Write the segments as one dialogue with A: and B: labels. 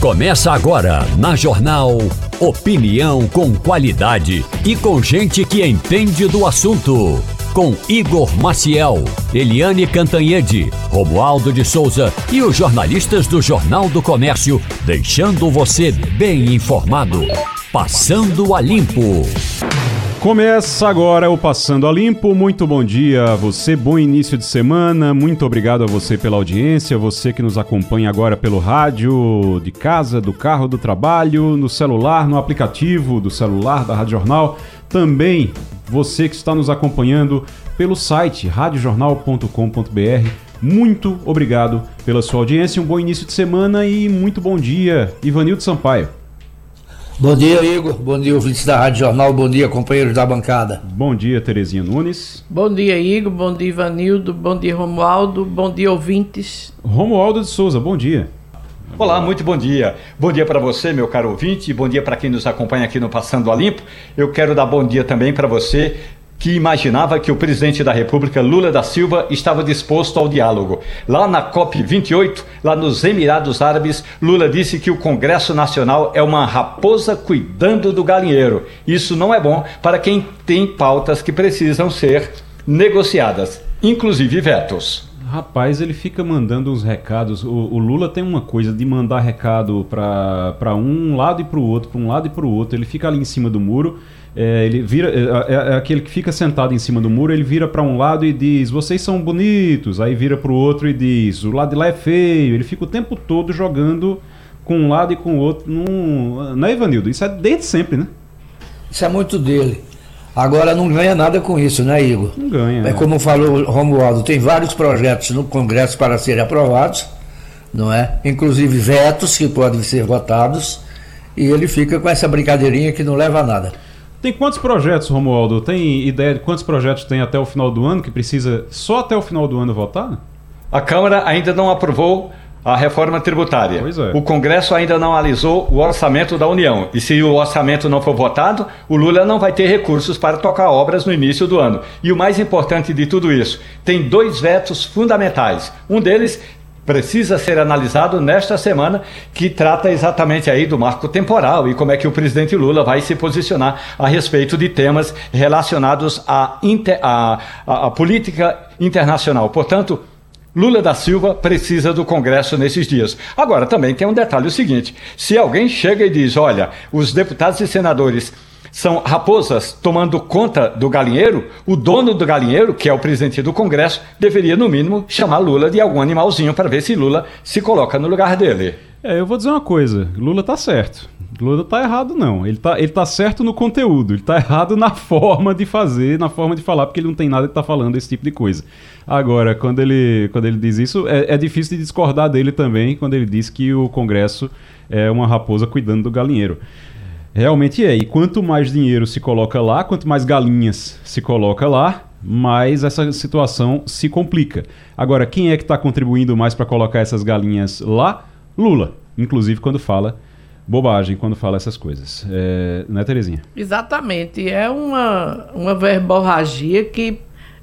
A: Começa agora na Jornal Opinião com qualidade e com gente que entende do assunto. Com Igor Maciel, Eliane Cantanhede, Romualdo de Souza e os jornalistas do Jornal do Comércio, deixando você bem informado. Passando a Limpo.
B: Começa agora o Passando a Limpo. Muito bom dia a você, bom início de semana. Muito obrigado a você pela audiência, você que nos acompanha agora pelo rádio, de casa, do carro, do trabalho, no celular, no aplicativo do celular da Rádio Jornal. Também você que está nos acompanhando pelo site radiojornal.com.br. Muito obrigado pela sua audiência, um bom início de semana e muito bom dia, Ivanildo Sampaio.
C: Bom dia, Igor. Bom dia, ouvintes da Rádio Jornal. Bom dia, companheiros da bancada.
B: Bom dia, Terezinha Nunes.
D: Bom dia, Igor. Bom dia, Ivanildo. Bom dia, Romualdo. Bom dia, ouvintes.
B: Romualdo de Souza, bom dia.
E: Olá, muito bom dia. Bom dia para você, meu caro ouvinte, bom dia para quem nos acompanha aqui no Passando a Limpo. Eu quero dar bom dia também para você que imaginava que o presidente da República, Lula da Silva, estava disposto ao diálogo. Lá na COP28, lá nos Emirados Árabes, Lula disse que o Congresso Nacional é uma raposa cuidando do galinheiro. Isso não é bom para quem tem pautas que precisam ser negociadas, inclusive vetos.
B: Rapaz, ele fica mandando uns recados. O, o Lula tem uma coisa de mandar recado para um lado e para o outro, para um lado e para o outro. Ele fica ali em cima do muro é, ele vira é, é, é, aquele que fica sentado em cima do muro, ele vira para um lado e diz: "Vocês são bonitos". Aí vira para o outro e diz: "O lado de lá é feio". Ele fica o tempo todo jogando com um lado e com o outro num, né, Ivanildo? Isso é desde sempre, né?
C: Isso é muito dele. Agora não ganha nada com isso, né, Igor?
B: Não ganha.
C: É como falou Romualdo, tem vários projetos no Congresso para serem aprovados, não é? Inclusive vetos que podem ser votados, e ele fica com essa brincadeirinha que não leva a nada.
B: Tem quantos projetos, Romualdo? Tem ideia de quantos projetos tem até o final do ano que precisa só até o final do ano votar?
E: A Câmara ainda não aprovou a reforma tributária.
B: É.
E: O Congresso ainda não analisou o orçamento da União. E se o orçamento não for votado, o Lula não vai ter recursos para tocar obras no início do ano. E o mais importante de tudo isso, tem dois vetos fundamentais. Um deles precisa ser analisado nesta semana, que trata exatamente aí do marco temporal e como é que o presidente Lula vai se posicionar a respeito de temas relacionados à, inter, à, à, à política internacional. Portanto, Lula da Silva precisa do Congresso nesses dias. Agora, também tem um detalhe o seguinte: se alguém chega e diz, olha, os deputados e senadores são raposas tomando conta do galinheiro, o dono do galinheiro, que é o presidente do Congresso, deveria, no mínimo, chamar Lula de algum animalzinho para ver se Lula se coloca no lugar dele.
B: É, eu vou dizer uma coisa: Lula tá certo. Lula tá errado, não. Ele tá, ele tá certo no conteúdo, ele tá errado na forma de fazer, na forma de falar, porque ele não tem nada que tá falando esse tipo de coisa. Agora, quando ele, quando ele diz isso, é, é difícil de discordar dele também, quando ele diz que o Congresso é uma raposa cuidando do galinheiro. Realmente é. E quanto mais dinheiro se coloca lá, quanto mais galinhas se coloca lá, mais essa situação se complica. Agora, quem é que está contribuindo mais para colocar essas galinhas lá? Lula. Inclusive quando fala bobagem, quando fala essas coisas. É, né, Terezinha?
D: Exatamente. É uma, uma verborragia que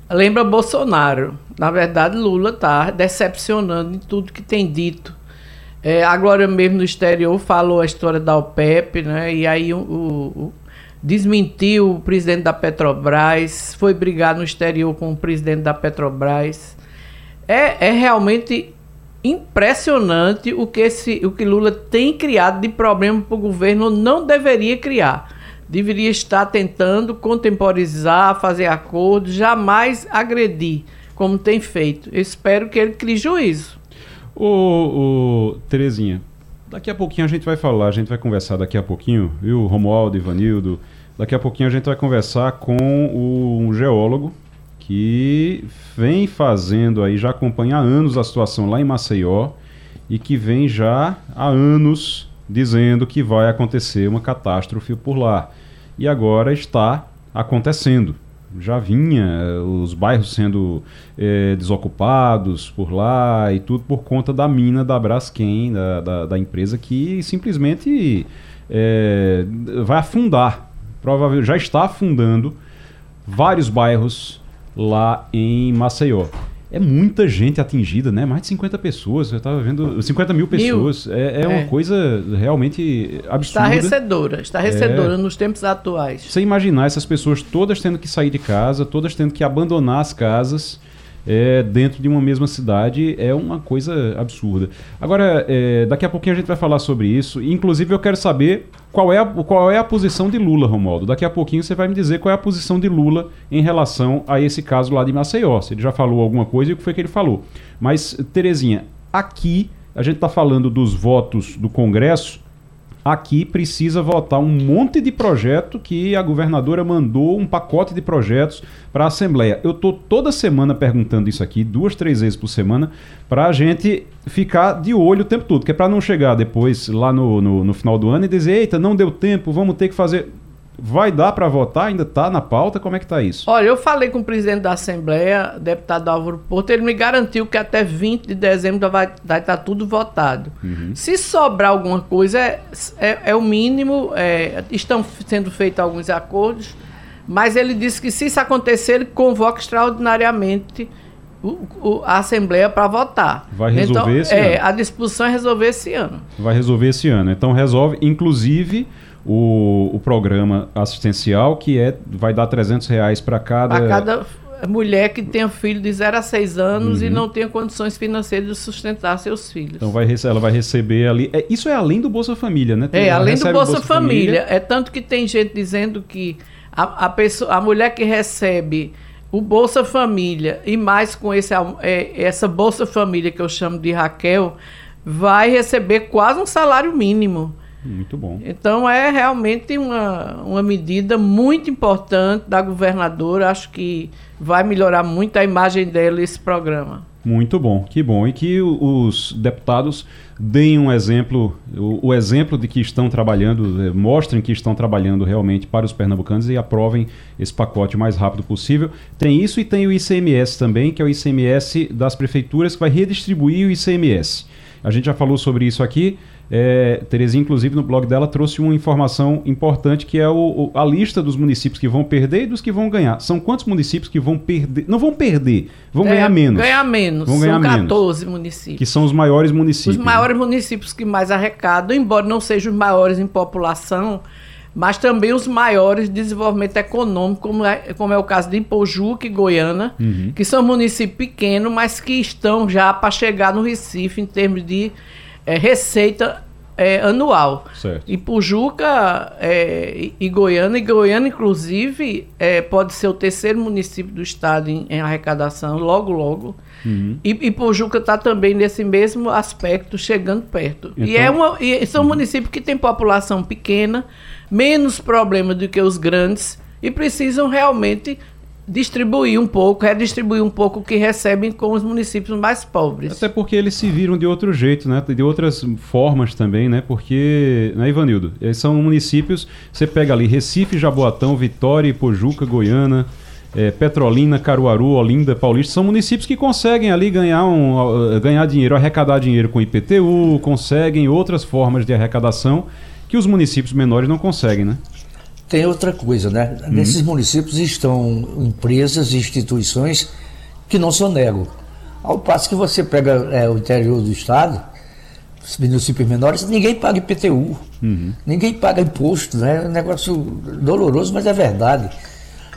D: lembra Bolsonaro. Na verdade, Lula está decepcionando em tudo que tem dito é, agora mesmo no exterior falou a história da OPEP, né? E aí o, o, desmentiu o presidente da Petrobras, foi brigar no exterior com o presidente da Petrobras. É, é realmente impressionante o que, esse, o que Lula tem criado de problema para o governo, não deveria criar. Deveria estar tentando contemporizar, fazer acordos, jamais agredir, como tem feito. Eu espero que ele crie juízo.
B: Ô, ô, Terezinha, daqui a pouquinho a gente vai falar, a gente vai conversar daqui a pouquinho, viu, Romualdo, Ivanildo, daqui a pouquinho a gente vai conversar com um geólogo que vem fazendo aí, já acompanha há anos a situação lá em Maceió e que vem já há anos dizendo que vai acontecer uma catástrofe por lá. E agora está acontecendo já vinha eh, os bairros sendo é, desocupados por lá e tudo por conta da mina da Braskem, da, da, da empresa que simplesmente é, vai afundar, provavelmente já está afundando vários bairros lá em Maceió. É muita gente atingida, né? Mais de 50 pessoas, eu estava vendo, 50 mil pessoas. Mil. É, é, uma é. coisa realmente absurda.
D: Estarrecedora, estarrecedora é. nos tempos atuais.
B: Você imaginar essas pessoas todas tendo que sair de casa, todas tendo que abandonar as casas é, dentro de uma mesma cidade é uma coisa absurda. Agora, é, daqui a pouquinho a gente vai falar sobre isso. Inclusive, eu quero saber qual é, a, qual é a posição de Lula, Romualdo. Daqui a pouquinho você vai me dizer qual é a posição de Lula em relação a esse caso lá de Maceió. Se ele já falou alguma coisa e o que foi que ele falou. Mas, Terezinha, aqui a gente está falando dos votos do Congresso aqui precisa votar um monte de projeto que a governadora mandou um pacote de projetos para a Assembleia. Eu estou toda semana perguntando isso aqui, duas, três vezes por semana, para a gente ficar de olho o tempo todo, que é para não chegar depois lá no, no, no final do ano e dizer, eita, não deu tempo, vamos ter que fazer. Vai dar para votar? Ainda está na pauta? Como é que está isso?
D: Olha, eu falei com o presidente da Assembleia, deputado Álvaro Porto, ele me garantiu que até 20 de dezembro vai, estar tá tudo votado. Uhum. Se sobrar alguma coisa, é, é, é o mínimo, é, estão sendo feitos alguns acordos, mas ele disse que se isso acontecer, ele convoca extraordinariamente o, o, a Assembleia para votar.
B: Vai resolver
D: então,
B: esse
D: é,
B: ano?
D: A disposição é resolver esse ano.
B: Vai resolver esse ano. Então resolve, inclusive o, o programa assistencial, que é vai dar 300 reais para cada...
D: Para cada mulher que tenha filho de 0 a 6 anos uhum. e não tenha condições financeiras de sustentar seus filhos.
B: Então vai, ela vai receber ali. É, isso é além do Bolsa Família, né?
D: é, além do Bolsa, Bolsa Família. Família. É tanto que tem gente dizendo que a, a, pessoa, a mulher que recebe o Bolsa Família e mais com esse, é, essa Bolsa Família que eu chamo de Raquel, vai receber quase um salário mínimo.
B: Muito bom.
D: Então é realmente uma, uma medida muito importante da governadora. Acho que vai melhorar muito a imagem dela esse programa.
B: Muito bom, que bom. E que os deputados deem um exemplo, o, o exemplo de que estão trabalhando, eh, mostrem que estão trabalhando realmente para os pernambucanos e aprovem esse pacote o mais rápido possível. Tem isso e tem o ICMS também, que é o ICMS das prefeituras, que vai redistribuir o ICMS. A gente já falou sobre isso aqui. É, Terezinha, inclusive, no blog dela trouxe uma informação importante que é o, o, a lista dos municípios que vão perder e dos que vão ganhar. São quantos municípios que vão perder? Não vão perder, vão é, ganhar menos.
D: Ganhar menos. Vão ganhar são 14 menos, municípios.
B: Que são os maiores municípios.
D: Os maiores municípios que mais arrecadam, embora não sejam os maiores em população, mas também os maiores de desenvolvimento econômico, como é, como é o caso de Ipojuca e Goiânia, uhum. que são municípios pequenos, mas que estão já para chegar no Recife em termos de é, receita é, anual.
B: Certo.
D: E Pujuca é, e Goiânia, e Goiânia, inclusive, é, pode ser o terceiro município do estado em, em arrecadação, logo, logo. Uhum. E, e Pujuca está também nesse mesmo aspecto, chegando perto. Então... E, é uma, e são uhum. municípios que têm população pequena, menos problema do que os grandes, e precisam realmente distribuir um pouco, redistribuir um pouco o que recebem com os municípios mais pobres.
B: Até porque eles se viram de outro jeito, né? De outras formas também, né? Porque, né, Ivanildo? São municípios, você pega ali Recife, Jaboatão, Vitória, Ipojuca, Goiânia, é, Petrolina, Caruaru, Olinda, Paulista, são municípios que conseguem ali ganhar, um, ganhar dinheiro, arrecadar dinheiro com IPTU, conseguem outras formas de arrecadação que os municípios menores não conseguem, né?
C: Tem outra coisa, né? Uhum. Nesses municípios estão empresas e instituições que não sonegam. Ao passo que você pega é, o interior do estado, os municípios menores, ninguém paga IPTU, uhum. ninguém paga imposto, né? É um negócio doloroso, mas é verdade.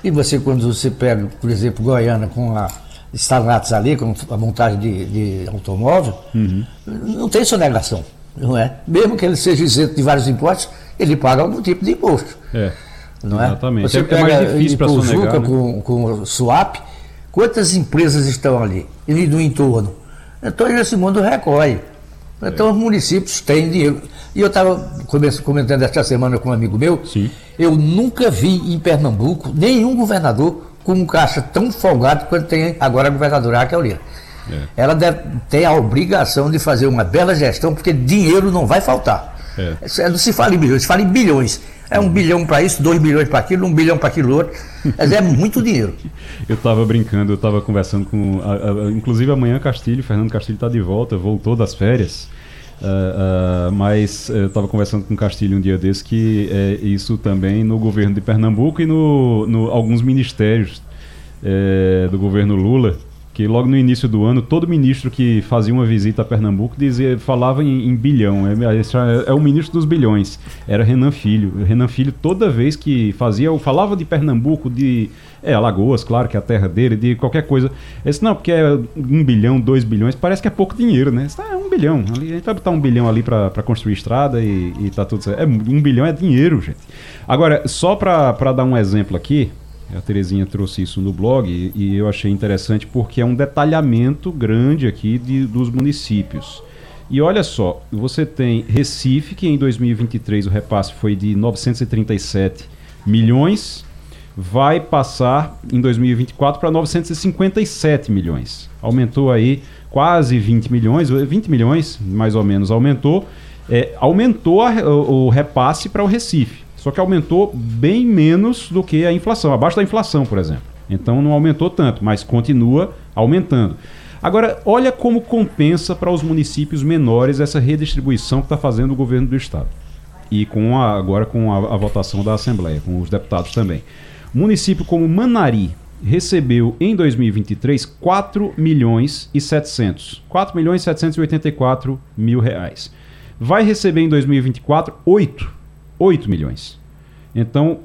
C: E você, quando você pega, por exemplo, Goiânia com a Stagnatos ali, com a montagem de, de automóvel, uhum. não tem sonegação, não é? Mesmo que ele seja isento de vários impostos, ele paga algum tipo de imposto.
B: É.
C: Não é?
B: Exatamente.
C: Você
B: é,
C: pega é mais difícil para sonegar. Né? Com, com o SWAP, quantas empresas estão ali e no entorno? Então esse mundo recolhe. Então é. os municípios têm dinheiro. E eu estava comentando esta semana com um amigo meu,
B: Sim.
C: eu nunca vi em Pernambuco nenhum governador com um caixa tão folgado quanto tem agora a governadora Raquel Lira. É. Ela deve, tem a obrigação de fazer uma bela gestão, porque dinheiro não vai faltar. É. Não se fala em bilhões, se fala em bilhões. É um bilhão para isso, dois bilhões para aquilo, um bilhão para aquilo outro. Mas é muito dinheiro.
B: eu estava brincando, eu estava conversando com. A, a, inclusive amanhã Castilho, Fernando Castilho está de volta, voltou das férias. Uh, uh, mas eu estava conversando com Castilho um dia desse que é isso também no governo de Pernambuco e no, no alguns ministérios é, do governo Lula Porque logo no início do ano, todo ministro que fazia uma visita a Pernambuco dizia, falava em, em bilhão. É, é, é, o ministro dos bilhões. Era Renan Filho. Renan Filho, toda vez que fazia, falava de Pernambuco, de é, Alagoas, claro, que é a terra dele, de qualquer coisa. Esse não, porque é um bilhão, dois bilhões, parece que é pouco dinheiro, né? é um bilhão. A gente vai botar um bilhão ali para construir estrada e, e tá tudo certo. É, um bilhão é dinheiro, gente. Agora, só para dar um exemplo aqui, a Terezinha trouxe isso no blog e, eu achei interessante porque é um detalhamento grande aqui de, dos municípios. E olha só, você tem Recife, que em 2023 o repasse foi de 937 milhões, vai passar em 2024 para 957 milhões. Aumentou aí quase 20 milhões, 20 milhões mais ou menos aumentou. É, aumentou a, o, o repasse para o Recife. Só que aumentou bem menos do que a inflação, abaixo da inflação, por exemplo. Então não aumentou tanto, mas continua aumentando. Agora, olha como compensa para os municípios menores essa redistribuição que está fazendo o governo do Estado. E com a, agora com a, a votação da Assembleia, com os deputados também. Município como Manari recebeu em 2023 4 milhões e 700. 4 milhões e 784 mil reais. Vai receber em 2024 8 8 milhões. Então,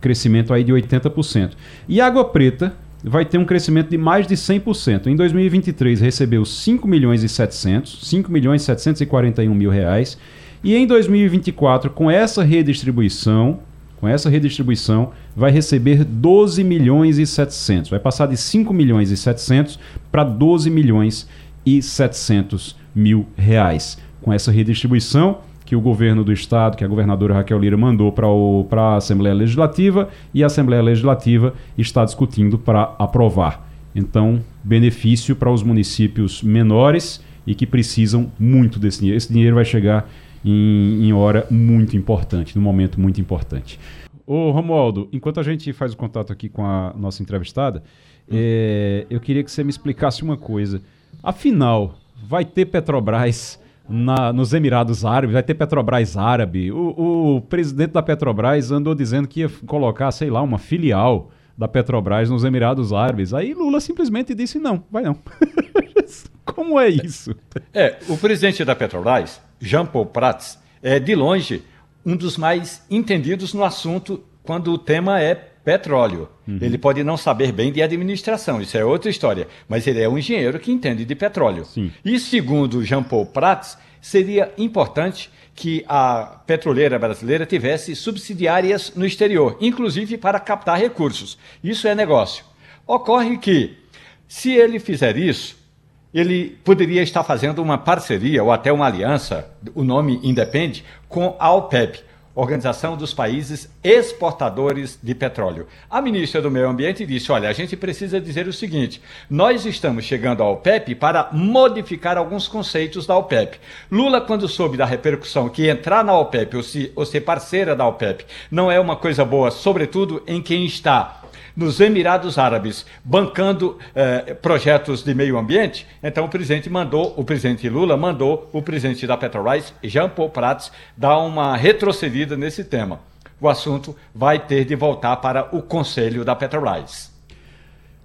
B: crescimento aí de 80%. E Água Preta vai ter um crescimento de mais de 100%. Em 2023 recebeu 5 milhões e 700, 5 milhões e 741 mil reais. E em 2024, com essa redistribuição, com essa redistribuição, vai receber 12 milhões e 700. Vai passar de 5 milhões e 700 para 12 milhões e 700 mil reais. Com essa redistribuição, que o governo do estado, que a governadora Raquel Lira mandou para a Assembleia Legislativa e a Assembleia Legislativa está discutindo para aprovar. Então, benefício para os municípios menores e que precisam muito desse dinheiro. Esse dinheiro vai chegar em, em hora muito importante, num momento muito importante. Ô Romualdo, enquanto a gente faz o contato aqui com a nossa entrevistada, hum. é, eu queria que você me explicasse uma coisa. Afinal, vai ter Petrobras na, nos Emirados Árabes, vai ter Petrobras Árabe. O, o, presidente da Petrobras andou dizendo que ia colocar, sei lá, uma filial da Petrobras nos Emirados Árabes. Aí Lula simplesmente disse: não, vai não. Como é isso?
E: É, o presidente da Petrobras, Jean Paul Prats, é de longe um dos mais entendidos no assunto quando o tema é petróleo. Uhum. Ele pode não saber bem de administração, isso é outra história, mas ele é um engenheiro que entende de petróleo. Sim. E segundo Jean Paul Prats, seria importante que a petroleira brasileira tivesse subsidiárias no exterior, inclusive para captar recursos. Isso é negócio. Ocorre que, se ele fizer isso, ele poderia estar fazendo uma parceria ou até uma aliança, o nome independe, com a OPEP, Organização dos Países Exportadores de Petróleo. A ministra do Meio Ambiente disse: olha, a gente precisa dizer o seguinte: nós estamos chegando à OPEP para modificar alguns conceitos da OPEP. Lula, quando soube da repercussão que entrar na OPEP ou, se, ou ser parceira da OPEP não é uma coisa boa, sobretudo em quem está nos Emirados Árabes bancando eh, projetos de meio ambiente, então o presidente mandou, o presidente Lula mandou o presidente da Petrobras, Jean Paul Prats, dar uma retrocedida nesse tema. O assunto vai ter de voltar para o Conselho da Petrobras.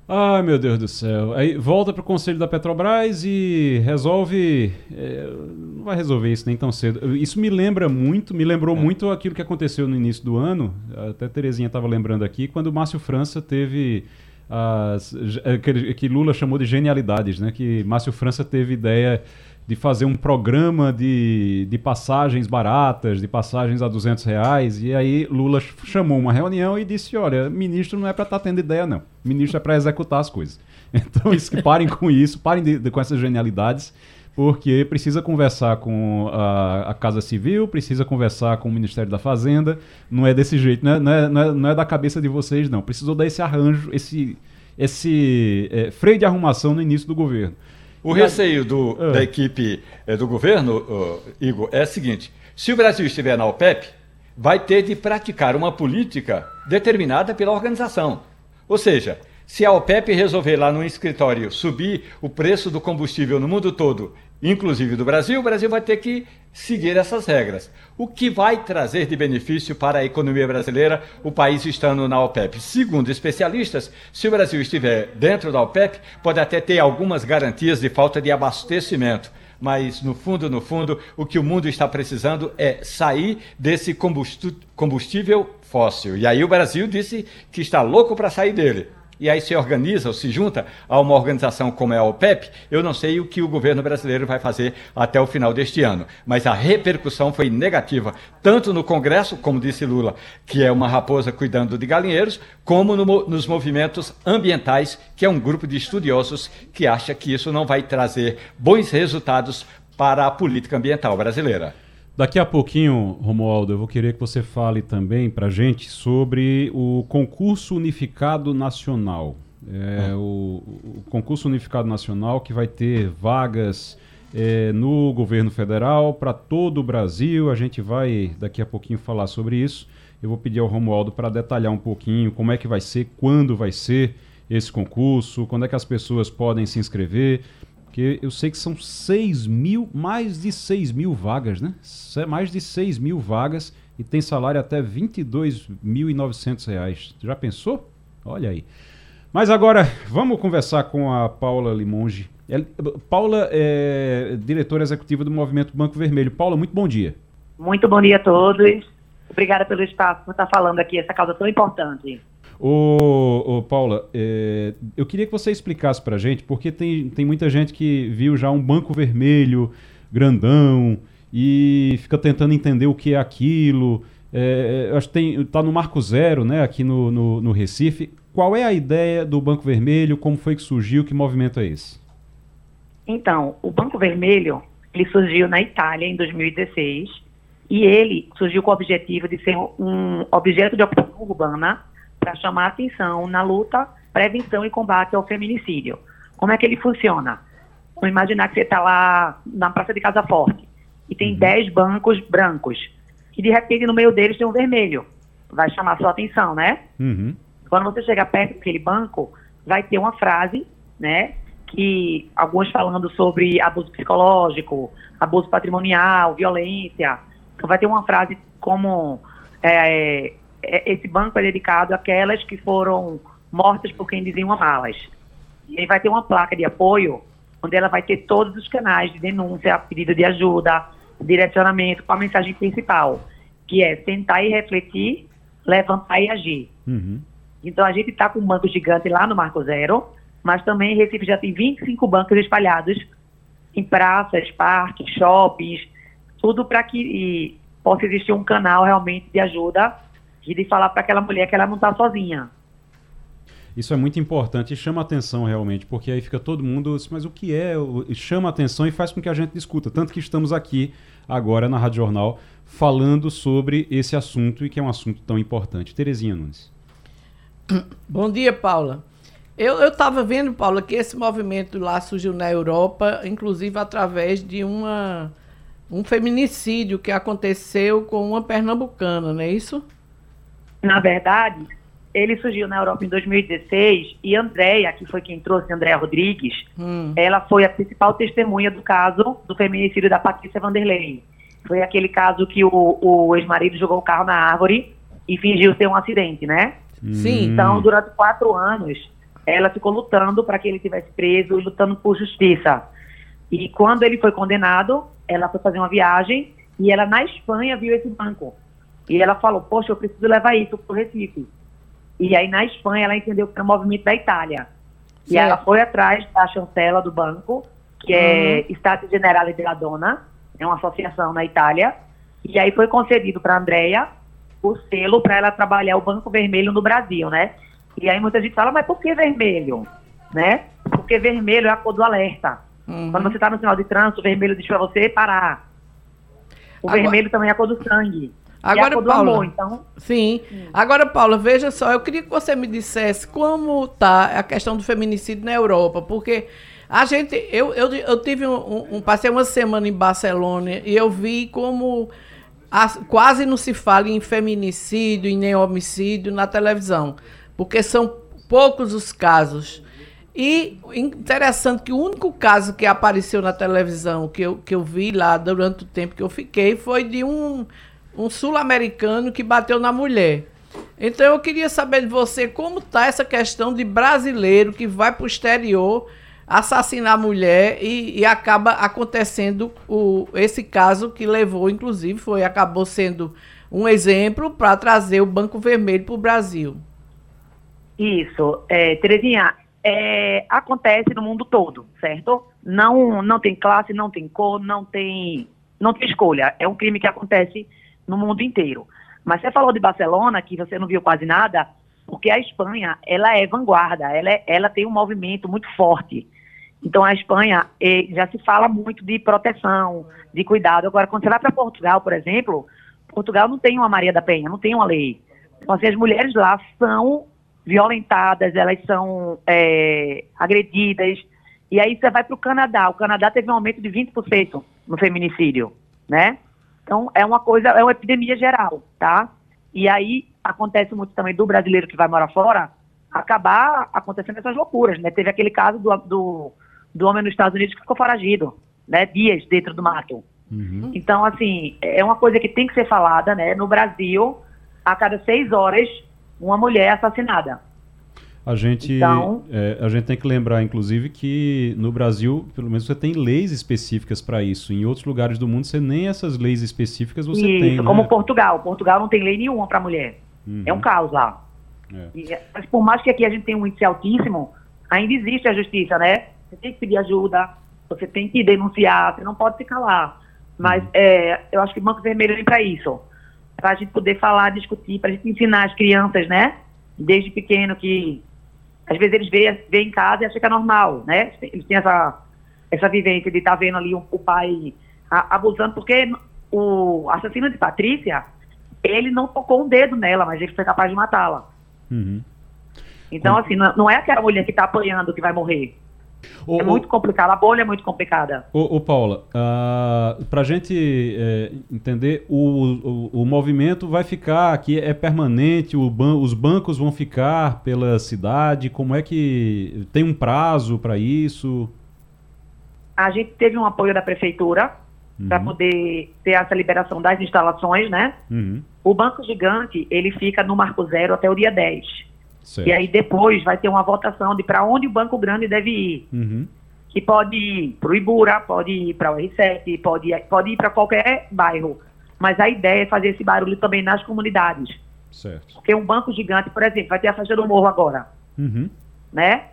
B: Ai, meu Deus do céu. Aí volta para o conselho da Petrobras e resolve. É, não vai resolver isso nem tão cedo. Isso me lembra muito, me lembrou é. muito aquilo que aconteceu no início do ano. Até a Terezinha estava lembrando aqui, quando o Márcio França teve. As, que, que Lula chamou de genialidades, né? Que Márcio França teve ideia de fazer um programa de, de passagens baratas, de passagens a 200 reais. E aí Lula chamou uma reunião e disse: Olha, ministro não é para estar tá tendo ideia, não. Ministro é para executar as coisas. Então, isso, parem com isso, parem de, de, com essas genialidades, porque precisa conversar com a, a, Casa Civil, precisa conversar com o Ministério da Fazenda. Não é desse jeito, não é, não é, não é, não é da cabeça de vocês, não. Precisou dar esse arranjo, esse, esse é, freio de arrumação no início do governo.
E: O receio do, ah. da equipe é, do governo, uh, Igor, é o seguinte: se o Brasil estiver na OPEP, vai ter de praticar uma política determinada pela organização. Ou seja, se a OPEP resolver lá no escritório subir o preço do combustível no mundo todo, inclusive do Brasil, o Brasil vai ter que seguir essas regras. O que vai trazer de benefício para a economia brasileira o país estando na OPEP? Segundo especialistas, se o Brasil estiver dentro da OPEP, pode até ter algumas garantias de falta de abastecimento mas no fundo, no fundo, o que o mundo está precisando é sair desse combustível fóssil. E aí o Brasil disse que está louco para sair dele e aí se organiza ou se junta a uma organização como é a OPEP, eu não sei o que o governo brasileiro vai fazer até o final deste ano. Mas a repercussão foi negativa, tanto no Congresso, como disse Lula, que é uma raposa cuidando de galinheiros, como no, nos movimentos ambientais, que é um grupo de estudiosos que acha que isso não vai trazer bons resultados para a política ambiental brasileira.
B: Daqui a pouquinho, Romualdo, eu vou querer que você fale também para gente sobre o concurso unificado nacional. É, ah. o, o, concurso unificado nacional que vai ter vagas é, no governo federal para todo o Brasil. A gente vai daqui a pouquinho falar sobre isso. Eu vou pedir ao Romualdo para detalhar um pouquinho como é que vai ser, quando vai ser esse concurso, quando é que as pessoas podem se inscrever. Porque eu sei que são 6 mil, mais de 6 mil vagas, né? Mais de 6 mil vagas e tem salário até R$ 22.900. Já pensou? Olha aí. Mas agora, vamos conversar com a Paula Limonge. Paula é diretora executiva do Movimento Banco Vermelho. Paula, muito bom dia.
F: Muito bom dia a todos. Obrigada pelo espaço por estar falando aqui, essa causa tão importante.
B: Ô, ô Paula, é, eu queria que você explicasse para a gente, porque tem, tem muita gente que viu já um banco vermelho grandão e fica tentando entender o que é aquilo. É, acho que tem, tá no Marco Zero, né, aqui no, no, no, Recife. Qual é a ideia do Banco Vermelho? Como foi que surgiu? Que movimento é esse?
F: Então, o Banco Vermelho ele surgiu na Itália em 2016 e ele surgiu com o objetivo de ser um objeto de ocupação urbana para chamar atenção na luta, prevenção e combate ao feminicídio. Como é que ele funciona? Vamos imaginar que você está lá na Praça de Casa Forte e tem 10 uhum. bancos brancos e de repente no meio deles tem um vermelho. Vai chamar sua atenção, né? Uhum. Quando você chega perto daquele banco, vai ter uma frase, né? Que alguns falando sobre abuso psicológico, abuso patrimonial, violência. Então vai ter uma frase como é, esse banco é dedicado àquelas que foram mortas por quem diziam amá-las. E aí vai ter uma placa de apoio, onde ela vai ter todos os canais de denúncia, pedido de ajuda, direcionamento, com a mensagem principal, que é sentar e refletir, levantar e agir. Uhum. Então a gente está com um banco gigante lá no Marco Zero, mas também em Recife já tem 25 bancos espalhados em praças, parques, shoppings, tudo para que possa existir um canal realmente de ajuda e de falar para aquela mulher que ela não está sozinha.
B: Isso é muito importante e chama atenção realmente, porque aí fica todo mundo, mas o que é? Chama atenção e faz com que a gente discuta. Tanto que estamos aqui agora na Rádio Jornal falando sobre esse assunto e que é um assunto tão importante. Terezinha Nunes.
D: Bom dia, Paula. Eu estava vendo, Paula, que esse movimento lá surgiu na Europa, inclusive através de uma, um feminicídio que aconteceu com uma pernambucana, não é isso?
F: Na verdade, ele surgiu na Europa em 2016 e Andréia, que foi quem trouxe, Andréia Rodrigues, hum. ela foi a principal testemunha do caso do feminicídio da Patrícia Vanderlei. Foi aquele caso que o, o ex-marido jogou o carro na árvore e fingiu ser um acidente, né?
D: Sim.
F: Então, durante quatro anos, ela ficou lutando para que ele tivesse preso e lutando por justiça. E quando ele foi condenado, ela foi fazer uma viagem e ela na Espanha viu esse banco. E ela falou, poxa, eu preciso levar isso para o Recife. E aí na Espanha ela entendeu que era o movimento da Itália. Certo. E ela foi atrás da chancela do banco, que é uhum. Stato Generale della Donna, é uma associação na Itália. E aí foi concedido para a Andrea o selo para ela trabalhar o Banco Vermelho no Brasil, né? E aí muita gente fala, mas por que vermelho? Né? Porque vermelho é a cor do alerta. Uhum. Quando você está no sinal de trânsito, o vermelho diz para você parar. O Agora... vermelho também é a cor do sangue.
D: Agora, Paula, amor, então. Sim. Hum. Agora, Paula, veja só, eu queria que você me dissesse como tá a questão do feminicídio na Europa, porque a gente, eu, eu, eu tive um, um passei uma semana em Barcelona e eu vi como a, quase não se fala em feminicídio e nem homicídio na televisão, porque são poucos os casos. E interessante que o único caso que apareceu na televisão que eu, que eu vi lá durante o tempo que eu fiquei foi de um, um sul-americano que bateu na mulher. Então eu queria saber de você como está essa questão de brasileiro que vai para o exterior assassinar a mulher e, e, acaba acontecendo o, esse caso que levou, inclusive, foi acabou sendo um exemplo para trazer o Banco Vermelho para o Brasil.
F: Isso, é, Terezinha, é, acontece no mundo todo, certo? Não, não tem classe, não tem cor, não tem, não tem escolha. É um crime que acontece no mundo inteiro. Mas você falou de Barcelona, que você não viu quase nada, porque a Espanha, ela é vanguarda, ela, é, ela tem um movimento muito forte. Então, a Espanha eh, já se fala muito de proteção, de cuidado. Agora, quando você vai para Portugal, por exemplo, Portugal não tem uma Maria da Penha, não tem uma lei. Então, assim, as mulheres lá são violentadas, elas são é, agredidas. E aí você vai para o Canadá. O Canadá teve um aumento de 20% no feminicídio, né? Então é uma coisa, é uma epidemia geral, tá? E aí acontece muito também do brasileiro que vai morar fora acabar acontecendo essas loucuras, né? Teve aquele caso do, do, do homem nos Estados Unidos que ficou foragido, né? Dias dentro do mato. Uhum. Então, assim, é uma coisa que tem que ser falada, né? No Brasil, a cada seis horas uma mulher assassinada.
B: A gente, então, é, a gente tem que lembrar, inclusive, que no Brasil, pelo menos, você tem leis específicas para isso. Em outros lugares do mundo, você nem essas leis específicas você isso, tem. Isso,
F: como né? Portugal. Portugal não tem lei nenhuma para mulher. Uhum. É um caos lá. É. E, mas por mais que aqui a gente tenha um índice altíssimo, ainda existe a justiça, né? Você tem que pedir ajuda, você tem que denunciar, você não pode se calar. Mas uhum. é, eu acho que o Banco Vermelho vem para isso para a gente poder falar, discutir, para a gente ensinar as crianças, né? Desde pequeno que às vezes eles veem, veem em casa e acham que é normal, né? Eles têm essa, essa vivência de estar tá vendo ali o, o pai a, abusando, porque o assassino de Patrícia, ele não tocou um dedo nela, mas ele foi capaz de matá-la. Uhum. Então, assim, não, não é aquela mulher que está apanhando que vai morrer. O, é muito complicado, a bolha é muito complicada.
B: Ô, Paula, uh, ah, para a gente é, entender, o, o, o, movimento vai ficar aqui, é permanente, ban os bancos vão ficar pela cidade, como é que tem um prazo para isso?
F: A gente teve um apoio da prefeitura uhum. para poder ter essa liberação das instalações, né? Uhum. O Banco Gigante, ele fica no Marco Zero até o dia 10. Certo. E aí depois vai ter uma votação de para onde o Banco Grande deve ir. Uhum. Que pode ir para o Ibura, pode ir para o R7, pode ir, pode ir para qualquer bairro. Mas a ideia é fazer esse barulho também nas comunidades. Certo. Porque um banco gigante, por exemplo, vai ter a festa do morro agora. Uhum. Né?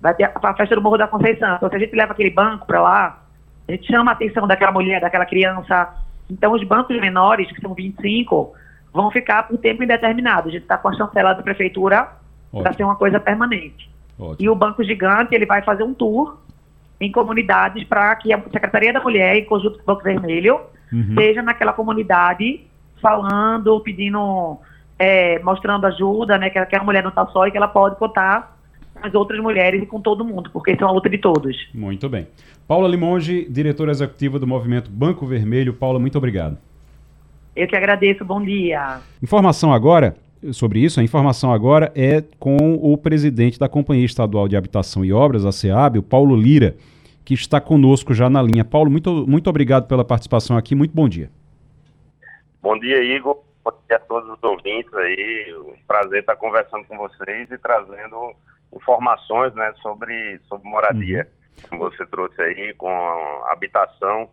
F: Vai ter a, a festa do Morro da Conceição. Então, se a gente leva aquele banco para lá, a gente chama a atenção daquela mulher, daquela criança. Então, os bancos menores, que são 25, vão ficar por tempo indeterminado. A gente está com a chancela da prefeitura para ser uma coisa permanente. Ótimo. E o Banco Gigante ele vai fazer um tour em comunidades para que a Secretaria da Mulher, em conjunto com o Banco Vermelho, uhum. esteja naquela comunidade falando, pedindo, é, mostrando ajuda, né, que, que a mulher não está só e que ela pode contar com as outras mulheres e com todo mundo, porque isso é uma luta de todos.
B: Muito bem. Paula Limonge, diretora executiva do Movimento Banco Vermelho. Paula, muito obrigado.
F: Eu que agradeço, bom dia.
B: Informação agora sobre isso, a informação agora é com o presidente da Companhia Estadual de Habitação e Obras, a SEAB, o Paulo Lira, que está conosco já na linha. Paulo, muito, muito obrigado pela participação aqui, muito bom dia.
G: Bom dia, Igor. Bom dia a todos os ouvintes aí. Um prazer estar conversando com vocês e trazendo informações né, sobre, sobre moradia, uhum. como você trouxe aí, com habitação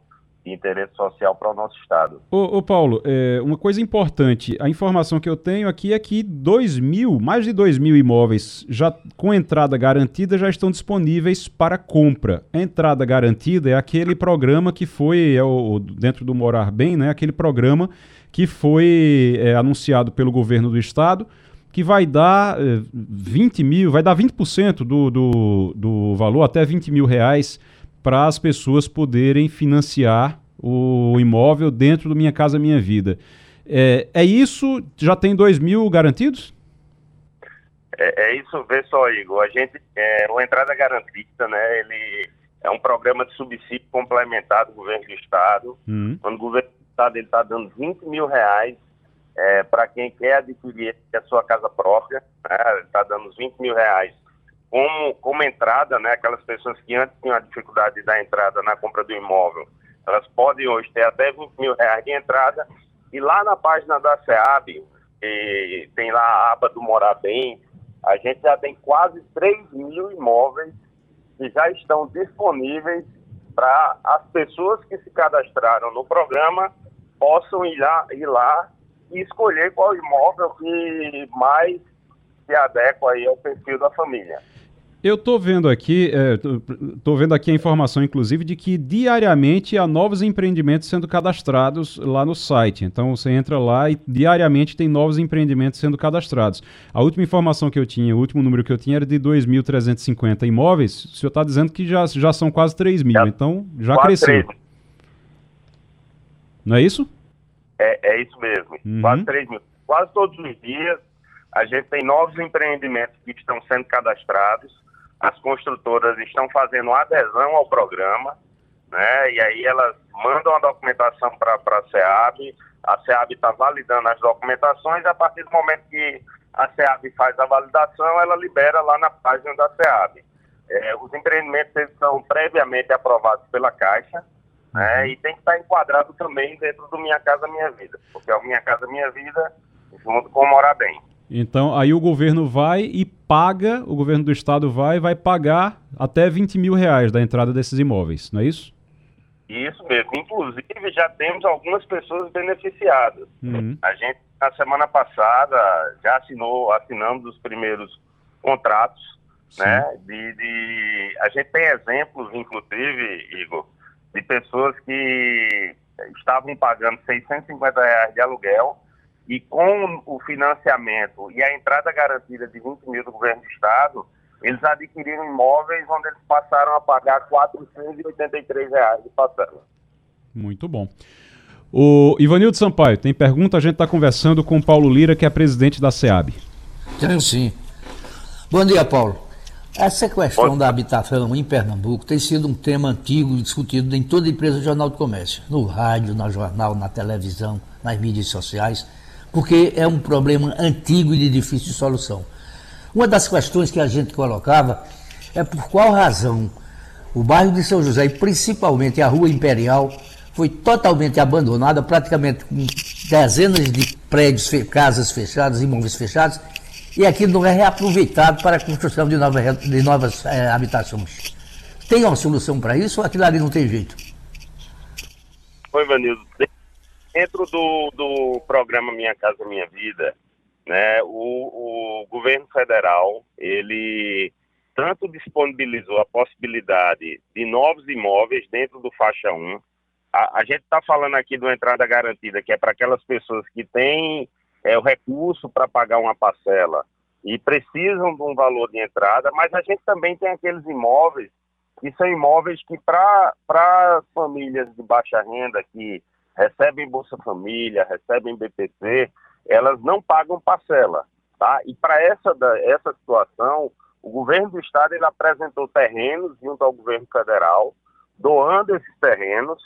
G: de interesse social para o nosso Estado.
B: Ô, ô Paulo, é, uma coisa importante, a informação que eu tenho aqui é que 2 mil, mais de 2 mil imóveis já com entrada garantida já estão disponíveis para compra. A entrada garantida é aquele programa que foi, é o, dentro do Morar Bem, né, aquele programa que foi é, anunciado pelo governo do Estado, que vai dar é, 20 mil, vai dar 20% do, do, do valor, até 20 mil reais para as pessoas poderem financiar o imóvel dentro do Minha Casa Minha Vida. É, é isso? Já tem 2 mil garantidos?
G: É, é, isso, vê só, Igor. A gente, é, o Entrada Garantida, né, ele é um programa de subsídio complementar do governo do Estado. Uhum. Quando o governo do Estado está dando 20 mil reais é, para quem quer adquirir a sua casa própria, né, ele está dando 20 mil reais como, como entrada, né, aquelas pessoas que antes tinham a dificuldade da entrada na compra do imóvel, elas podem hoje ter até 20 mil reais de entrada. E lá na página da SEAB, tem lá a aba do Morar Bem, a gente já tem quase 3 mil imóveis que já estão disponíveis para as pessoas que se cadastraram no programa possam ir lá, ir lá e escolher qual imóvel que mais se adequa aí ao perfil da família.
B: Eu estou vendo aqui, estou é, vendo aqui a informação, inclusive, de que diariamente há novos empreendimentos sendo cadastrados lá no site. Então você entra lá e diariamente tem novos empreendimentos sendo cadastrados. A última informação que eu tinha, o último número que eu tinha era de 2.350 imóveis. O senhor está dizendo que já, já são quase 3 mil, já, então já cresceu. 3. Não é isso?
G: É, é isso mesmo, uhum. quase 3 mil. Quase todos os dias a gente tem novos empreendimentos que estão sendo cadastrados as construtoras estão fazendo adesão ao programa, né? E aí elas mandam a documentação para a SEAB, a SEAB está validando as documentações, a partir do momento que a SEAB faz a validação, ela libera lá na página da SEAB. É, os empreendimentos são previamente aprovados pela Caixa, né? Uhum. E tem que estar enquadrado também dentro do Minha Casa Minha Vida, porque é o Minha Casa Minha Vida junto com o Morar Bem.
B: Então, aí o governo vai e paga, o governo do estado vai vai pagar até 20 mil reais da entrada desses imóveis, não é isso?
G: Isso mesmo. Inclusive, já temos algumas pessoas beneficiadas. Uhum. A gente, na semana passada, já assinou, assinamos os primeiros contratos, Sim. né? De, de, A gente tem exemplos, inclusive, Igor, de pessoas que estavam pagando 650 reais de aluguel e com o financiamento e a entrada garantida de 20 mil do governo do Estado, eles adquiriram imóveis onde eles passaram a pagar 483 reais de parcela.
B: Muito bom. O Ivanildo Sampaio, tem pergunta? A gente está conversando com o Paulo Lira, que é presidente da SEAB.
C: Tenho sim. Bom dia, Paulo. Essa questão da habitação em Pernambuco tem sido um tema antigo discutido em toda empresa de jornal de comércio, no rádio, na jornal, na televisão, nas mídias sociais porque é um problema antigo e de difícil solução. Uma das questões que a gente colocava é por qual razão o bairro de São José, e principalmente a Rua Imperial, foi totalmente abandonada, praticamente com dezenas de prédios, casas fechadas, imóveis fechados, e aquilo não é reaproveitado para a construção de novas, de novas é, habitações. Tem uma solução para isso ou aquilo ali não tem jeito?
G: Oi, Vanildo dentro do, do programa Minha Casa Minha Vida, né, o, o governo federal, ele tanto disponibilizou a possibilidade de novos imóveis dentro do faixa 1. A, a gente está falando aqui do entrada garantida, que é para aquelas pessoas que têm é, o recurso para pagar uma parcela e precisam de um valor de entrada, mas a gente também tem aqueles imóveis que são imóveis que para famílias de baixa renda que recebem Bolsa Família, recebem BPC, elas não pagam parcela, tá? E para essa, essa situação, o governo do estado ele apresentou terrenos junto ao governo federal, doando esses terrenos,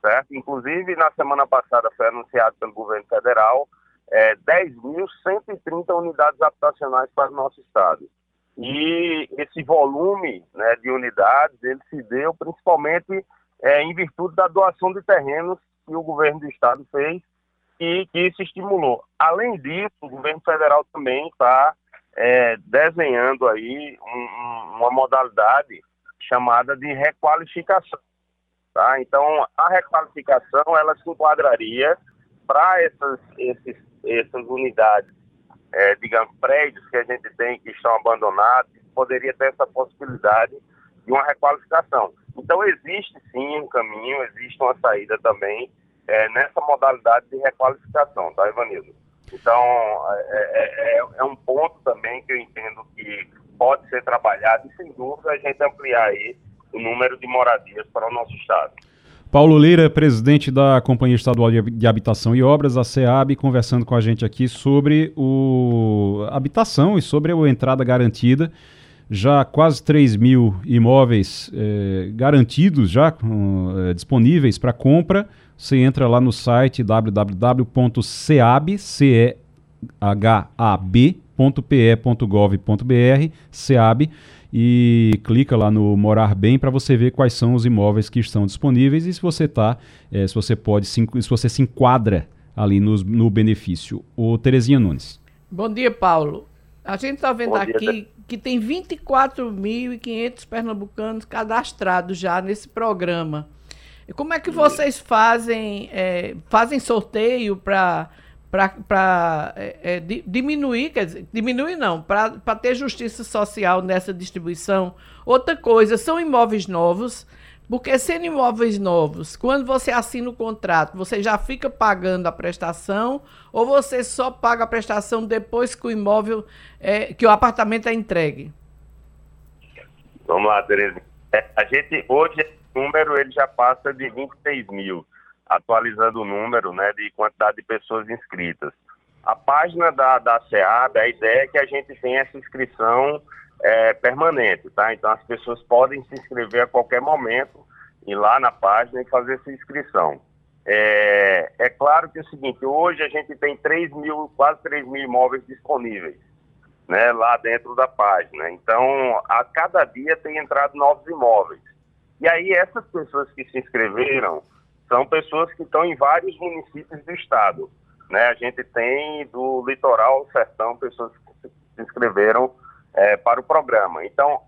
G: certo? Inclusive, na semana passada foi anunciado pelo governo federal é, 10.130 unidades habitacionais para o nosso estado. E esse volume né, de unidades, ele se deu principalmente é, em virtude da doação de terrenos que o governo do estado fez e que isso estimulou. Além disso, o governo federal também está é, desenhando aí um, uma modalidade chamada de requalificação. Tá? Então, a requalificação ela se enquadraria para essas, essas unidades, é, digamos, prédios que a gente tem que estão abandonados, poderia ter essa possibilidade de uma requalificação. Então, existe sim um caminho, existe uma saída também é, nessa modalidade de requalificação, tá, Ivanildo? Então, é, é, é, um ponto também que eu entendo que pode ser trabalhado e, sem dúvida, a gente ampliar aí o número de moradias para o nosso Estado.
B: Paulo Lira, presidente da Companhia Estadual de Habitação e Obras, a SEAB, conversando com a gente aqui sobre o habitação e sobre a entrada garantida já quase 3 mil imóveis é, garantidos, já é, disponíveis para compra. Você entra lá no site www.ceab.pe.gov.br, SEAB, e clica lá no Morar Bem para você ver quais são os imóveis que estão disponíveis e se você tá, é, se você pode, se, se você se enquadra ali no, no benefício. O Terezinha Nunes.
D: Bom dia, Paulo. A gente está vendo aqui que tem 24.500 pernambucanos cadastrados já nesse programa. E como é que vocês fazem, é, fazem sorteio para para é, é, diminuir, quer dizer, diminuir não, para ter justiça social nessa distribuição. Outra coisa, são imóveis novos, porque sendo imóveis novos, quando você assina o contrato, você já fica pagando a prestação ou você só paga a prestação depois que o imóvel, é, que o apartamento é entregue?
G: Vamos lá, Tereza. É, a gente, hoje, o número ele já passa de 26 mil atualizando o número né, de quantidade de pessoas inscritas. A página da, da SEAB, a ideia é que a gente tenha essa inscrição é, permanente, tá? Então as pessoas podem se inscrever a qualquer momento, ir lá na página e fazer essa inscrição. É, é claro que é o seguinte, hoje a gente tem 3 mil, quase 3 mil imóveis disponíveis, né, lá dentro da página. Então, a cada dia tem entrado novos imóveis. E aí essas pessoas que se inscreveram, são pessoas que estão em vários municípios do estado. Né? A gente tem do litoral sertão pessoas que se inscreveram é, para o programa. Então,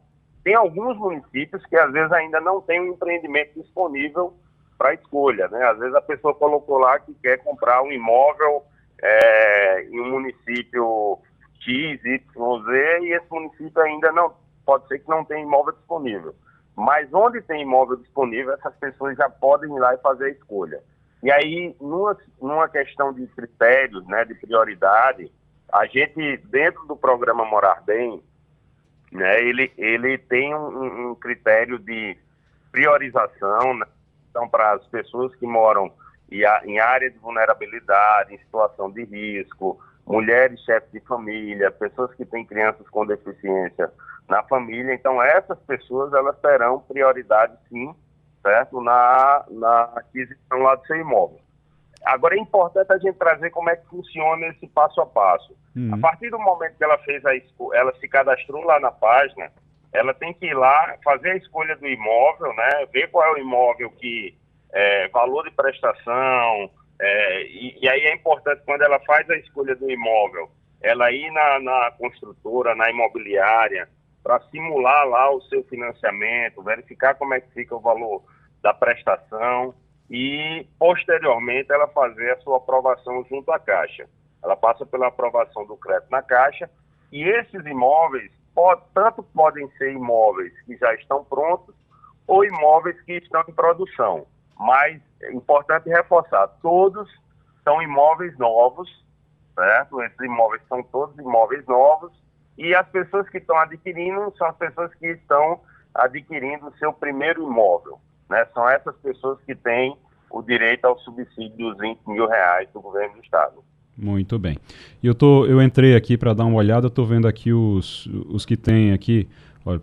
G: tem alguns municípios que às vezes ainda não tem um empreendimento disponível para escolha. Né? Às vezes a pessoa colocou lá que quer comprar um imóvel é, em um município X, Y, Z, e esse município ainda não, pode ser que não tenha imóvel disponível. Mas onde tem imóvel disponível, essas pessoas já podem ir lá e fazer a escolha. E aí, numa, numa questão de critérios, né, de prioridade, a gente, dentro do programa Morar Bem, né, ele, ele tem um, um critério de priorização, né, então, para as pessoas que moram em área de vulnerabilidade, em situação de risco, mulheres chefes de família, pessoas que têm crianças com deficiência na família. Então, essas pessoas elas terão prioridade, sim, certo, na, na aquisição lá do seu imóvel. Agora, é importante a gente trazer como é que funciona esse passo a passo. Uhum. A partir do momento que ela fez a ela se cadastrou lá na página, ela tem que ir lá fazer a escolha do imóvel, né, ver qual é o imóvel que é, valor de prestação, é, e, e, aí é importante quando ela faz a escolha do imóvel, ela ir na, na construtora, na imobiliária, para simular lá o seu financiamento, verificar como é que fica o valor da prestação e, posteriormente, ela fazer a sua aprovação junto à Caixa. Ela passa pela aprovação do crédito na Caixa e esses imóveis, pode, tanto podem ser imóveis que já estão prontos ou imóveis que estão em produção mas é importante reforçar, todos são imóveis novos, certo? Esses imóveis são todos imóveis novos e as pessoas que estão adquirindo são as pessoas que estão adquirindo o seu primeiro imóvel, né? São essas pessoas que têm o direito ao subsídio dos 20 mil reais do governo do estado.
B: Muito bem. Eu, tô, eu entrei aqui para dar uma olhada, estou vendo aqui os, os que tem aqui, olha,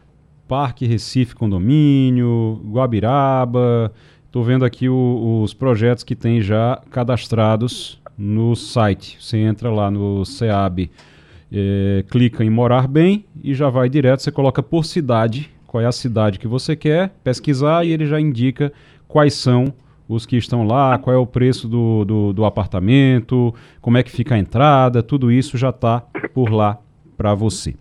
B: Parque Recife Condomínio, Guabiraba, Estou vendo aqui o, os projetos que tem já cadastrados no site. Você entra lá no SEAB, é, clica em Morar Bem e já vai direto. Você coloca por cidade, qual é a cidade que você quer, pesquisar e ele já indica quais são os que estão lá, qual é o preço do, do, do apartamento, como é que fica a entrada, tudo isso já está por lá para você.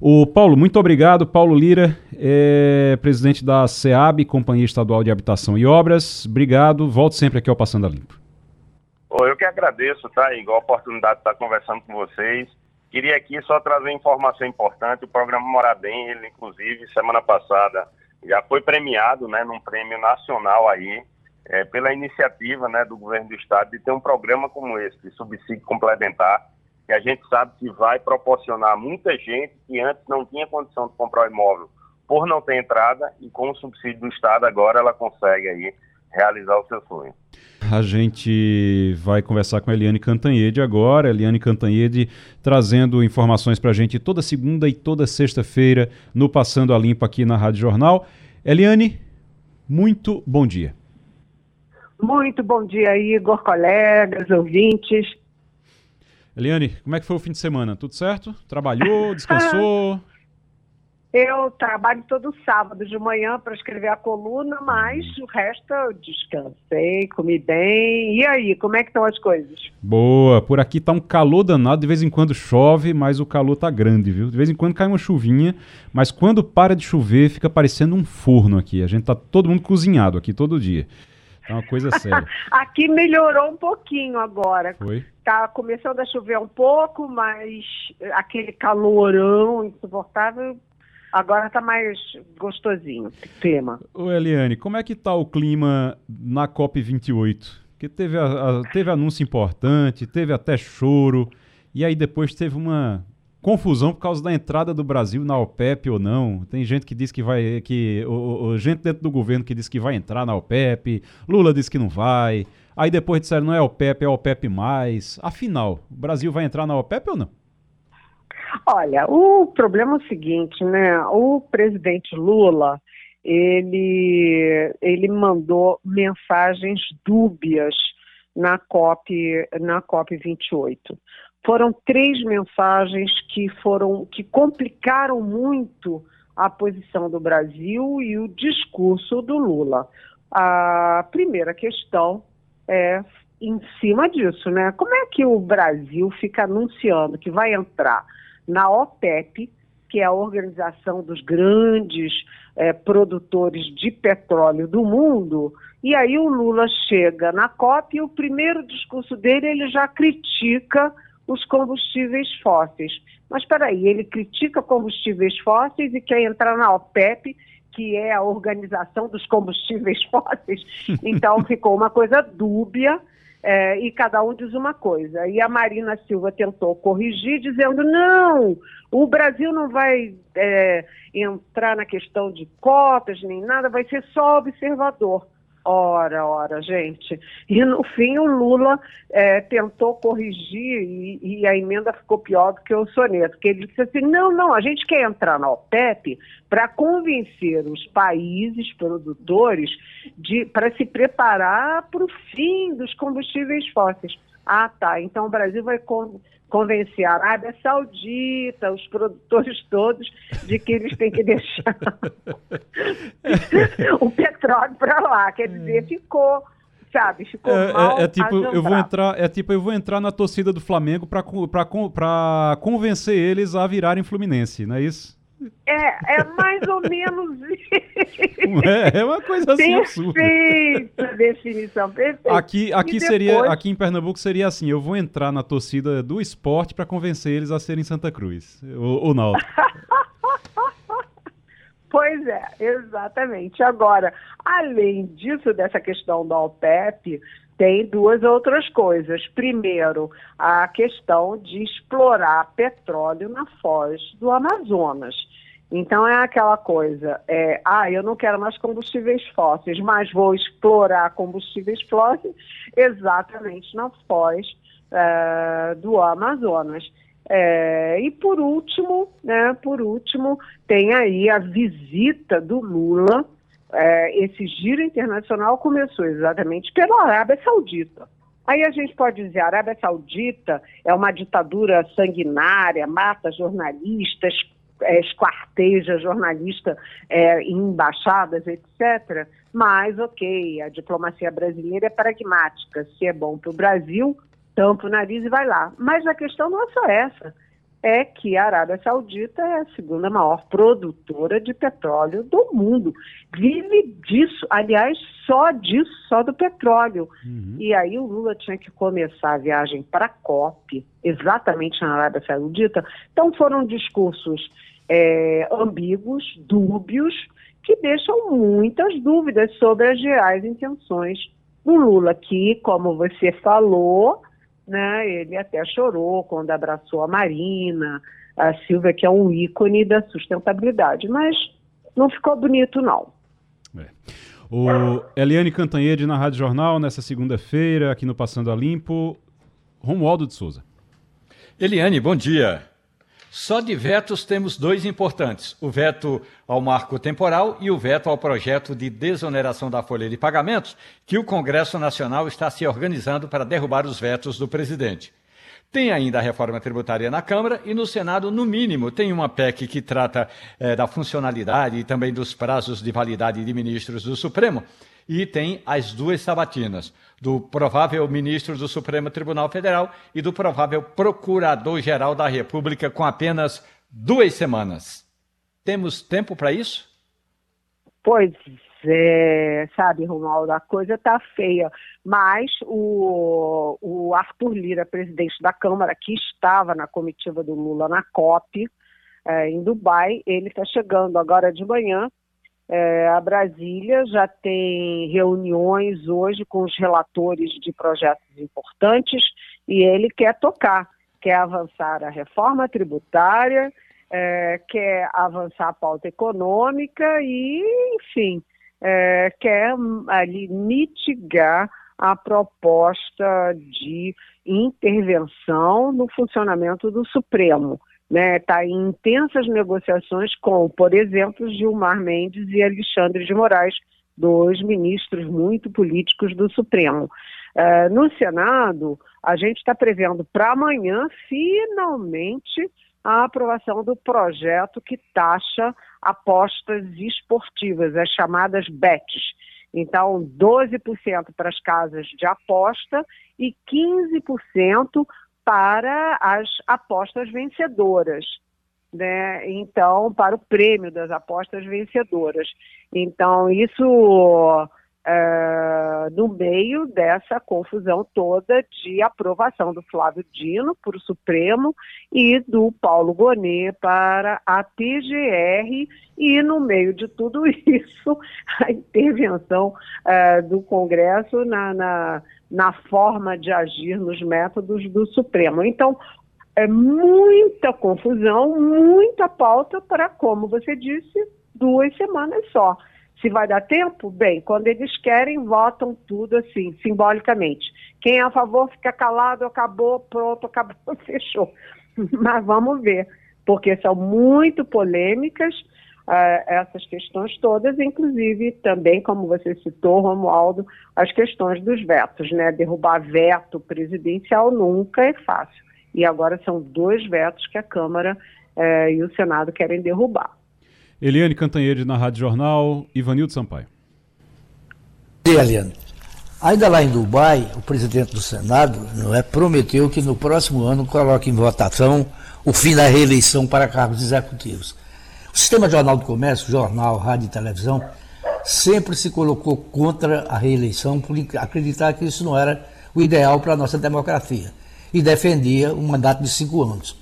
B: O Paulo, muito obrigado. Paulo Lira, é presidente da SEAB, Companhia Estadual de Habitação e Obras. Obrigado. Volte sempre aqui ao Passando a Limpo.
G: Eu que agradeço, tá, Igual a oportunidade de estar conversando com vocês. Queria aqui só trazer informação importante. O programa Moradem, ele, inclusive, semana passada, já foi premiado, né, num prêmio nacional aí, é, pela iniciativa, né, do governo do estado de ter um programa como esse, de subsídio complementar, que a gente sabe que vai proporcionar muita gente que antes não tinha condição de comprar o imóvel por não ter entrada e com o subsídio do Estado agora ela consegue aí realizar o seu sonho.
B: A gente vai conversar com a Eliane Cantanhede agora. Eliane Cantanhede trazendo informações para a gente toda segunda e toda sexta-feira no Passando a Limpo aqui na Rádio Jornal. Eliane, muito bom dia.
H: Muito bom dia, Igor, colegas, ouvintes.
B: Eliane, como é que foi o fim de semana? Tudo certo? Trabalhou, descansou?
H: Eu trabalho todo sábado de manhã para escrever a coluna, mas o resto eu descansei, comi bem. E aí, como é que estão as coisas?
B: Boa, por aqui tá um calor danado, de vez em quando chove, mas o calor tá grande, viu? De vez em quando cai uma chuvinha, mas quando para de chover, fica parecendo um forno aqui. A gente tá todo mundo cozinhado aqui todo dia. É uma coisa séria.
H: aqui melhorou um pouquinho agora.
B: Foi?
H: Tá começando a chover um pouco, mas aquele calorão insuportável Agora está mais gostosinho o clima.
B: Ô Eliane, como é que está o clima na COP28? Porque teve, a, a, teve anúncio importante, teve até choro, e aí depois teve uma confusão por causa da entrada do Brasil na OPEP ou não. Tem gente que diz que vai. que o, Gente dentro do governo que diz que vai entrar na OPEP, Lula diz que não vai. Aí depois disseram não é OPEP, é OPEP. Afinal, o Brasil vai entrar na OPEP ou não?
H: Olha, o problema é o seguinte, né? O presidente Lula, ele, ele mandou mensagens dúbias na COP, na COP 28. Foram três mensagens que foram que complicaram muito a posição do Brasil e o discurso do Lula. A primeira questão é em cima disso, né? Como é que o Brasil fica anunciando que vai entrar na OPEP, que é a organização dos grandes é, produtores de petróleo do mundo. E aí o Lula chega na COP e o primeiro discurso dele ele já critica os combustíveis fósseis. Mas espera aí, ele critica combustíveis fósseis e quer entrar na OPEP, que é a organização dos combustíveis fósseis. Então ficou uma coisa dúbia é, e cada um diz uma coisa. E a Marina Silva tentou corrigir, dizendo: não, o Brasil não vai é, entrar na questão de cotas nem nada, vai ser só observador. Ora, ora, gente. E no fim o Lula é, tentou corrigir e, e, a emenda ficou pior do que o soneto, porque ele disse assim: não, não, a gente quer entrar na OPEP para convencer os países produtores para se preparar para o fim dos combustíveis fósseis. Ah, tá. Então o Brasil vai convencer a Arábia Saudita, os produtores todos, de que eles têm que deixar o petróleo para lá. Quer dizer, hum. ficou sabe? Ficou é, mal
B: é, é tipo eu vou entrar é tipo eu vou entrar na torcida do Flamengo para convencer eles a virarem Fluminense não é isso
H: é, é mais ou menos
B: isso. É, é uma coisa assim absurda.
H: Perfeita definição, perfeita.
B: Aqui, aqui, depois... seria, aqui em Pernambuco seria assim, eu vou entrar na torcida do esporte para convencer eles a serem Santa Cruz, ou, ou Náutico.
H: Pois é, exatamente. Agora, além disso, dessa questão da OPEP, tem duas outras coisas. Primeiro, a questão de explorar petróleo na foz do Amazonas. Então é aquela coisa, é, ah, eu não quero mais combustíveis fósseis, mas vou explorar combustíveis fósseis exatamente na foz é, do Amazonas. É, e por último, né, por último, tem aí a visita do Lula esse giro internacional começou exatamente pela Arábia Saudita. Aí a gente pode dizer, a Arábia Saudita é uma ditadura sanguinária, mata jornalistas, é, esquarteja jornalista é, em embaixadas, etc. Mas, ok, a diplomacia brasileira é pragmática. Se é bom para o Brasil, tampa o nariz e vai lá. Mas a questão não é só essa é que a Arábia Saudita é a segunda maior produtora de petróleo do mundo. Vive disso, aliás, só disso, só do petróleo. Uhum. E aí o Lula tinha que começar a viagem para a COP, exatamente na Arábia Saudita. Então foram discursos é, ambíguos, dúbios, que deixam muitas dúvidas sobre as reais intenções do Lula, que, como você falou, né? Ele até chorou quando abraçou a Marina, a Silvia, que é um ícone da sustentabilidade, mas não ficou bonito, não.
B: É. O Eliane Cantanhede na Rádio Jornal, nessa segunda-feira, aqui no Passando a Limpo. Romualdo de Souza.
E: Eliane, bom dia. Só de vetos temos dois importantes: o veto ao marco temporal e o veto ao projeto de desoneração da folha de pagamentos, que o Congresso Nacional está se organizando para derrubar os vetos do presidente. Tem ainda a reforma tributária na Câmara e no Senado, no mínimo, tem uma PEC que trata eh, da funcionalidade e também dos prazos de validade de ministros do Supremo. E tem as duas sabatinas, do provável ministro do Supremo Tribunal Federal e do provável procurador-geral da República, com apenas duas semanas. Temos tempo para isso?
H: Pois é, sabe, Romualdo, a coisa está feia. Mas o, o Arthur Lira, presidente da Câmara, que estava na comitiva do Lula na COP, é, em Dubai, ele está chegando agora de manhã é, a Brasília, já tem reuniões hoje com os relatores de projetos importantes e ele quer tocar, quer avançar a reforma tributária, é, quer avançar a pauta econômica e, enfim, é, quer ali mitigar a proposta de intervenção no funcionamento do Supremo. Está né? Tá em intensas negociações com, por exemplo, Gilmar Mendes e Alexandre de Moraes, dois ministros muito políticos do Supremo. Uh, no Senado, a gente está prevendo para amanhã, finalmente, a aprovação do projeto que taxa apostas esportivas, as chamadas BETs. Então, 12% para as casas de aposta e 15% para as apostas vencedoras. Né? Então, para o prêmio das apostas vencedoras. Então, isso é, no meio dessa confusão toda de aprovação do Flávio Dino para o Supremo e do Paulo Gonet para a PGR e no meio de tudo isso a intervenção é, do Congresso na, na, na forma de agir nos métodos do Supremo. Então, é muita confusão, muita pauta para, como você disse, duas semanas só. Se vai dar tempo? Bem, quando eles querem, votam tudo assim, simbolicamente. Quem é a favor fica calado, acabou, pronto, acabou, fechou. Mas vamos ver, porque são muito polêmicas uh, essas questões todas, inclusive também, como você citou, Romualdo, as questões dos vetos, né? Derrubar veto presidencial nunca é fácil. E agora são dois vetos que a Câmara uh, e o Senado querem derrubar.
B: Eliane Cantanhede na Rádio Jornal, Ivanildo Sampaio.
C: E Eliane, ainda lá em Dubai, o presidente do Senado não é, prometeu que no próximo ano coloque em votação o fim da reeleição para cargos executivos. O Sistema Jornal do Comércio, jornal, rádio e televisão, sempre se colocou contra a reeleição por acreditar que isso não era o ideal para a nossa democracia e defendia um mandato de cinco anos.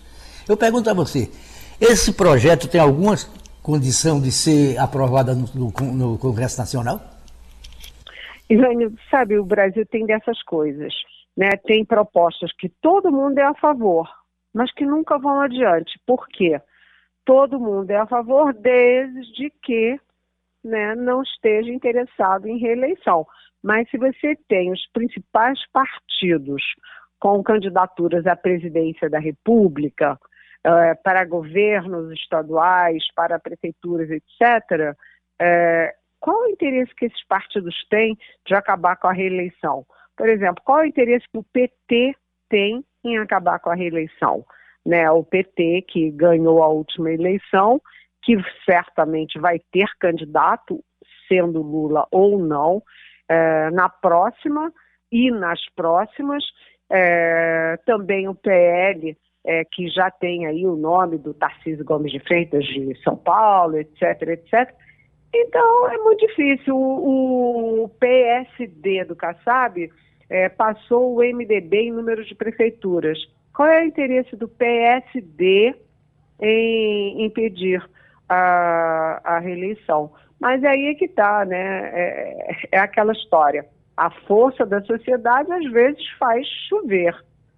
C: Eu pergunto a você, esse projeto tem algumas condição de ser aprovada no, no, no Congresso Nacional?
H: Ivânio, sabe, o Brasil tem dessas coisas. Né? Tem propostas que todo mundo é a favor, mas que nunca vão adiante. Por quê? Todo mundo é a favor desde que né, não esteja interessado em reeleição. Mas se você tem os principais partidos com candidaturas à presidência da República, uh, para governos estaduais, para prefeituras, etc., eh, qual o interesse que esses partidos têm de acabar com a reeleição? Por exemplo, qual o interesse que o PT tem em acabar com a reeleição? Né, o PT, que ganhou a última eleição, que certamente vai ter candidato, sendo Lula ou não, eh, na próxima e nas próximas. também o PL, é, que já tem aí o nome do Tarcísio Gomes de Freitas de São Paulo, etc, etc. Então é muito difícil. O, o PSD do Kassab é, passou o MDB em número de prefeituras. Qual é o interesse do PSD em impedir a, a reeleição? Mas aí é que está, né? É, é aquela história. A força da sociedade às vezes faz chover.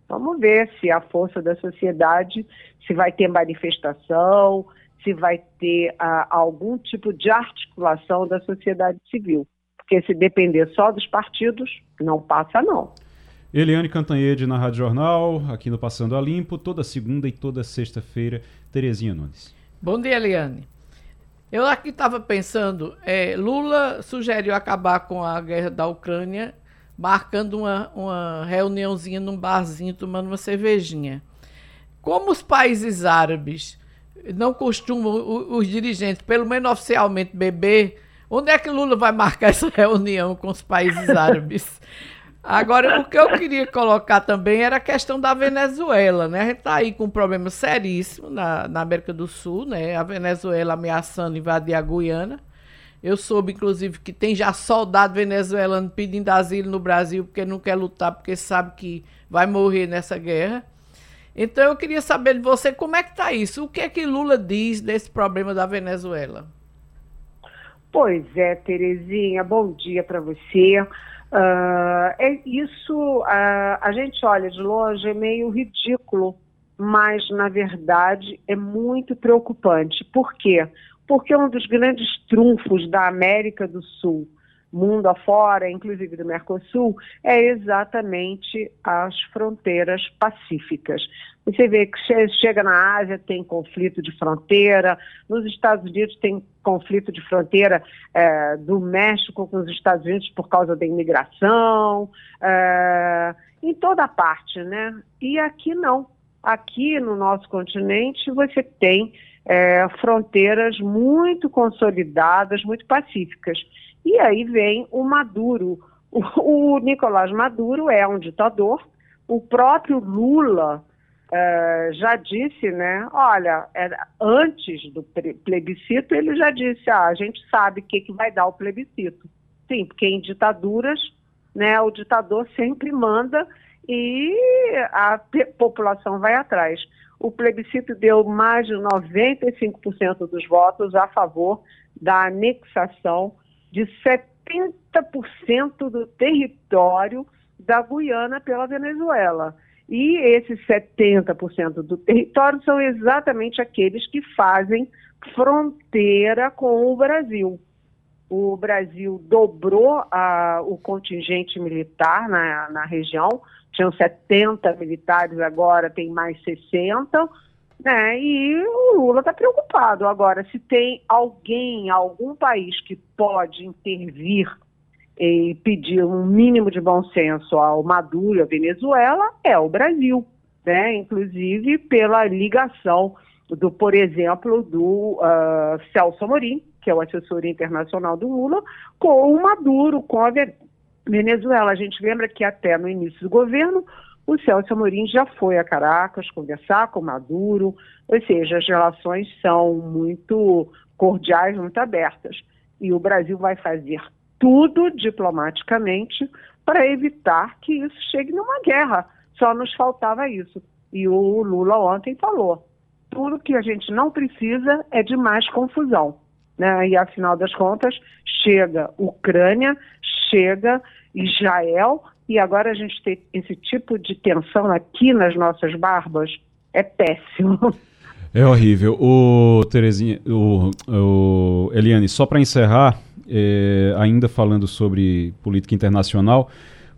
H: Vamos ver se a força da sociedade, se vai ter manifestação, se vai ter uh, algum tipo de articulação da sociedade civil. Porque se depender só dos partidos, não passa não.
B: Eliane Cantanhede na Rádio Jornal, aqui no Passando a Limpo, toda segunda e toda sexta-feira. Terezinha Nunes.
D: Bom dia, Eliane. Eu aqui estava pensando, é, Lula sugeriu acabar com a guerra da Ucrânia marcando uma, uma reuniãozinha num barzinho, tomando uma cervejinha. Como os países árabes não costumam, os dirigentes, pelo menos oficialmente, beber, onde é que Lula vai marcar essa reunião com os países árabes? Agora, o que eu queria colocar também era a questão da Venezuela, né? A gente está aí com um problema seríssimo na, na América do Sul, né? A Venezuela ameaçando invadir a Guiana. Eu soube, inclusive, que tem já soldado venezuelano pedindo asilo no Brasil porque não quer lutar, porque sabe que vai morrer nessa guerra. Então eu queria saber de você como é que está isso. O que é que Lula diz desse problema da Venezuela?
H: Pois é, Terezinha, bom dia para você. Uh, é isso, uh, a gente olha de longe, é meio ridículo, mas na verdade é muito preocupante. Por quê? Um dos grandes trunfos da América do Sul, mundo afora, inclusive do Mercosul, é exatamente as fronteiras pacíficas. Você vê que chega na Ásia, tem conflito de fronteira, nos Estados Unidos tem conflito de fronteira é, do México com os Estados Unidos por causa da imigração, é, em toda parte, né? E aqui não. Aqui no nosso continente você tem é, fronteiras muito consolidadas, muito pacíficas. E aí vem o Maduro. O, o Nicolás Maduro é um ditador, o próprio Lula Uh, já disse, né? Olha, era, antes do plebiscito, ele já disse: ah, a gente sabe o que, que vai dar o plebiscito. Sim, porque em ditaduras, né, o ditador sempre manda e a população vai atrás. O plebiscito deu mais de 95% dos votos a favor da anexação de 70% do território da Guiana pela Venezuela. E esses 70% do território são exatamente aqueles que fazem fronteira com o Brasil. O Brasil dobrou o contingente militar na, na região, tinham 70 militares, agora tem mais 60, né? E o Lula está preocupado. Agora, se tem alguém, algum país que pode intervir e pedir um mínimo de bom senso ao Maduro e à Venezuela é o Brasil, né? inclusive pela ligação do, por exemplo, do uh, Celso Amorim, que é o assessor internacional do Lula, com o Maduro, com a Venezuela. A gente lembra que até no início do governo, o Celso Amorim já foi a Caracas conversar com Maduro, ou seja, as relações são muito cordiais, muito abertas. E o Brasil vai fazer tudo diplomaticamente para evitar que isso chegue numa guerra. Só nos faltava isso. E o Lula ontem falou: tudo que a gente não precisa é de mais confusão. Né? E afinal das contas, chega Ucrânia, chega Israel, e agora a gente tem esse tipo de tensão aqui nas nossas barbas é péssimo.
B: É horrível. O Terezinha, o, o Eliane, só para encerrar, é, ainda falando sobre política internacional,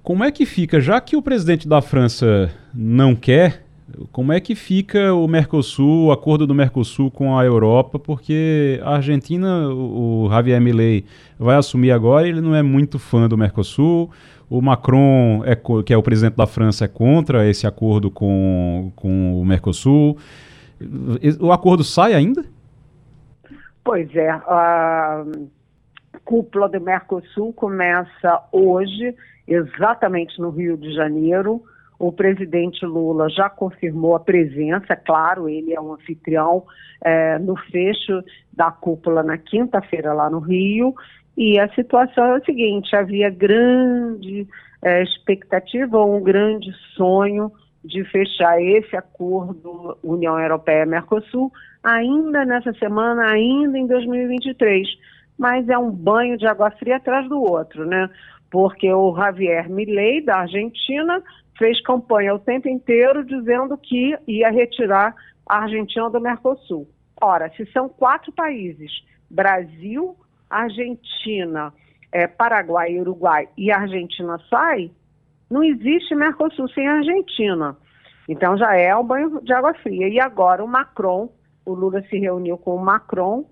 B: como é que fica, já que o presidente da França não quer, como é que fica o Mercosul, o acordo do Mercosul com a Europa? Porque a Argentina, o Javier Milei vai assumir agora, ele não é muito fã do Mercosul. O Macron, é, que é o presidente da França, é contra esse acordo com, com o Mercosul. O acordo sai ainda?
H: Pois é. A cúpula do Mercosul começa hoje, exatamente no Rio de Janeiro. O presidente Lula já confirmou a presença, é claro, ele é um anfitrião é, no fecho da cúpula na quinta-feira lá no Rio. E a situação é a seguinte: havia grande é, expectativa, um grande sonho de fechar esse acordo União Europeia-Mercosul ainda nessa semana, ainda em 2023. Mas é um banho de água fria atrás do outro, né? Porque o Javier Milei, da Argentina, fez campanha o tempo inteiro dizendo que ia retirar a Argentina do Mercosul. Ora, se são quatro países, Brasil, Argentina, é, Paraguai Uruguai, e Argentina sai, não existe Mercosul sem Argentina. Então já é um banho de água fria. E agora o Macron, o Lula se reuniu com o Macron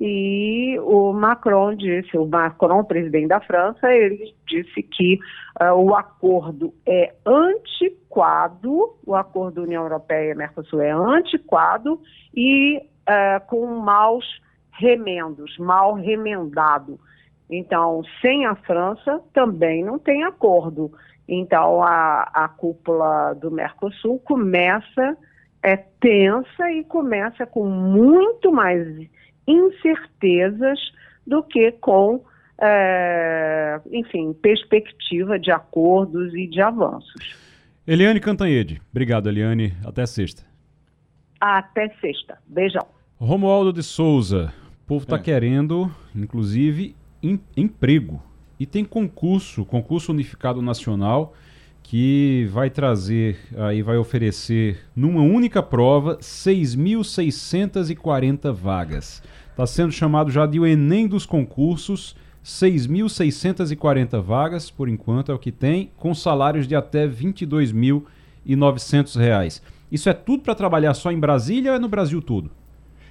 H: e o Macron disse, o Macron, presidente da França, ele disse que uh, o acordo é antiquado, o acordo União Europeia-Mercosul é antiquado e uh, com maus remendos, mal remendado. Então, sem a França também não tem acordo. Então, a, a cúpula do Mercosul começa é tensa e começa com muito mais incertezas do que com, é, enfim, perspectiva de acordos e de avanços.
B: Eliane Cantanhede. Obrigado, Eliane. Até sexta.
H: Até sexta. Beijão.
B: Romualdo de Souza. O povo está é. querendo, inclusive, em, emprego. E tem concurso, concurso unificado nacional, que vai trazer, aí vai oferecer, numa única prova, 6.640 vagas. Está sendo chamado já de o Enem dos concursos, 6.640 vagas, por enquanto é o que tem, com salários de até R$ 22.900. Isso é tudo para trabalhar só em Brasília ou é no Brasil todo?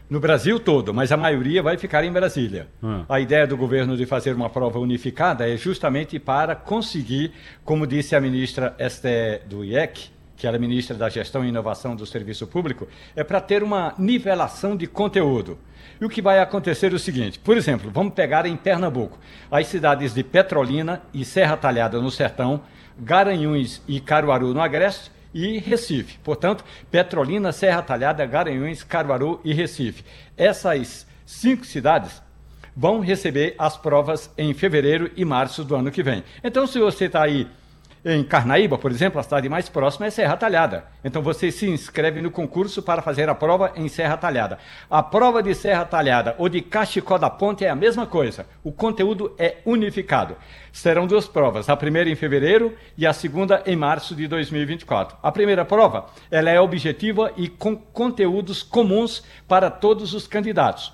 E: No Brasil todo, mas a maioria vai ficar em Brasília. Ah. A ideia do governo de fazer uma prova unificada é justamente para conseguir, como disse a ministra Esté do IEC, que era ministra da Gestão e Inovação do Serviço Público, é para ter uma nivelação de conteúdo. E o que vai acontecer é o seguinte: por exemplo, vamos pegar em Pernambuco as cidades de Petrolina e Serra Talhada no Sertão, Garanhuns e Caruaru no Agreste e Recife. Portanto, Petrolina, Serra Talhada, Garanhuns, Caruaru e Recife. Essas cinco cidades vão receber as provas em fevereiro e março do ano que vem. Então, se você está aí em Carnaíba, por exemplo, a cidade mais próxima é Serra Talhada. Então você se inscreve no concurso para fazer a prova em Serra Talhada. A prova de Serra Talhada ou de Cachicó da Ponte é a mesma coisa. O conteúdo é unificado. Serão duas provas, a primeira em fevereiro e a segunda em março de 2024. A primeira prova, ela é objetiva e com conteúdos comuns para todos os candidatos.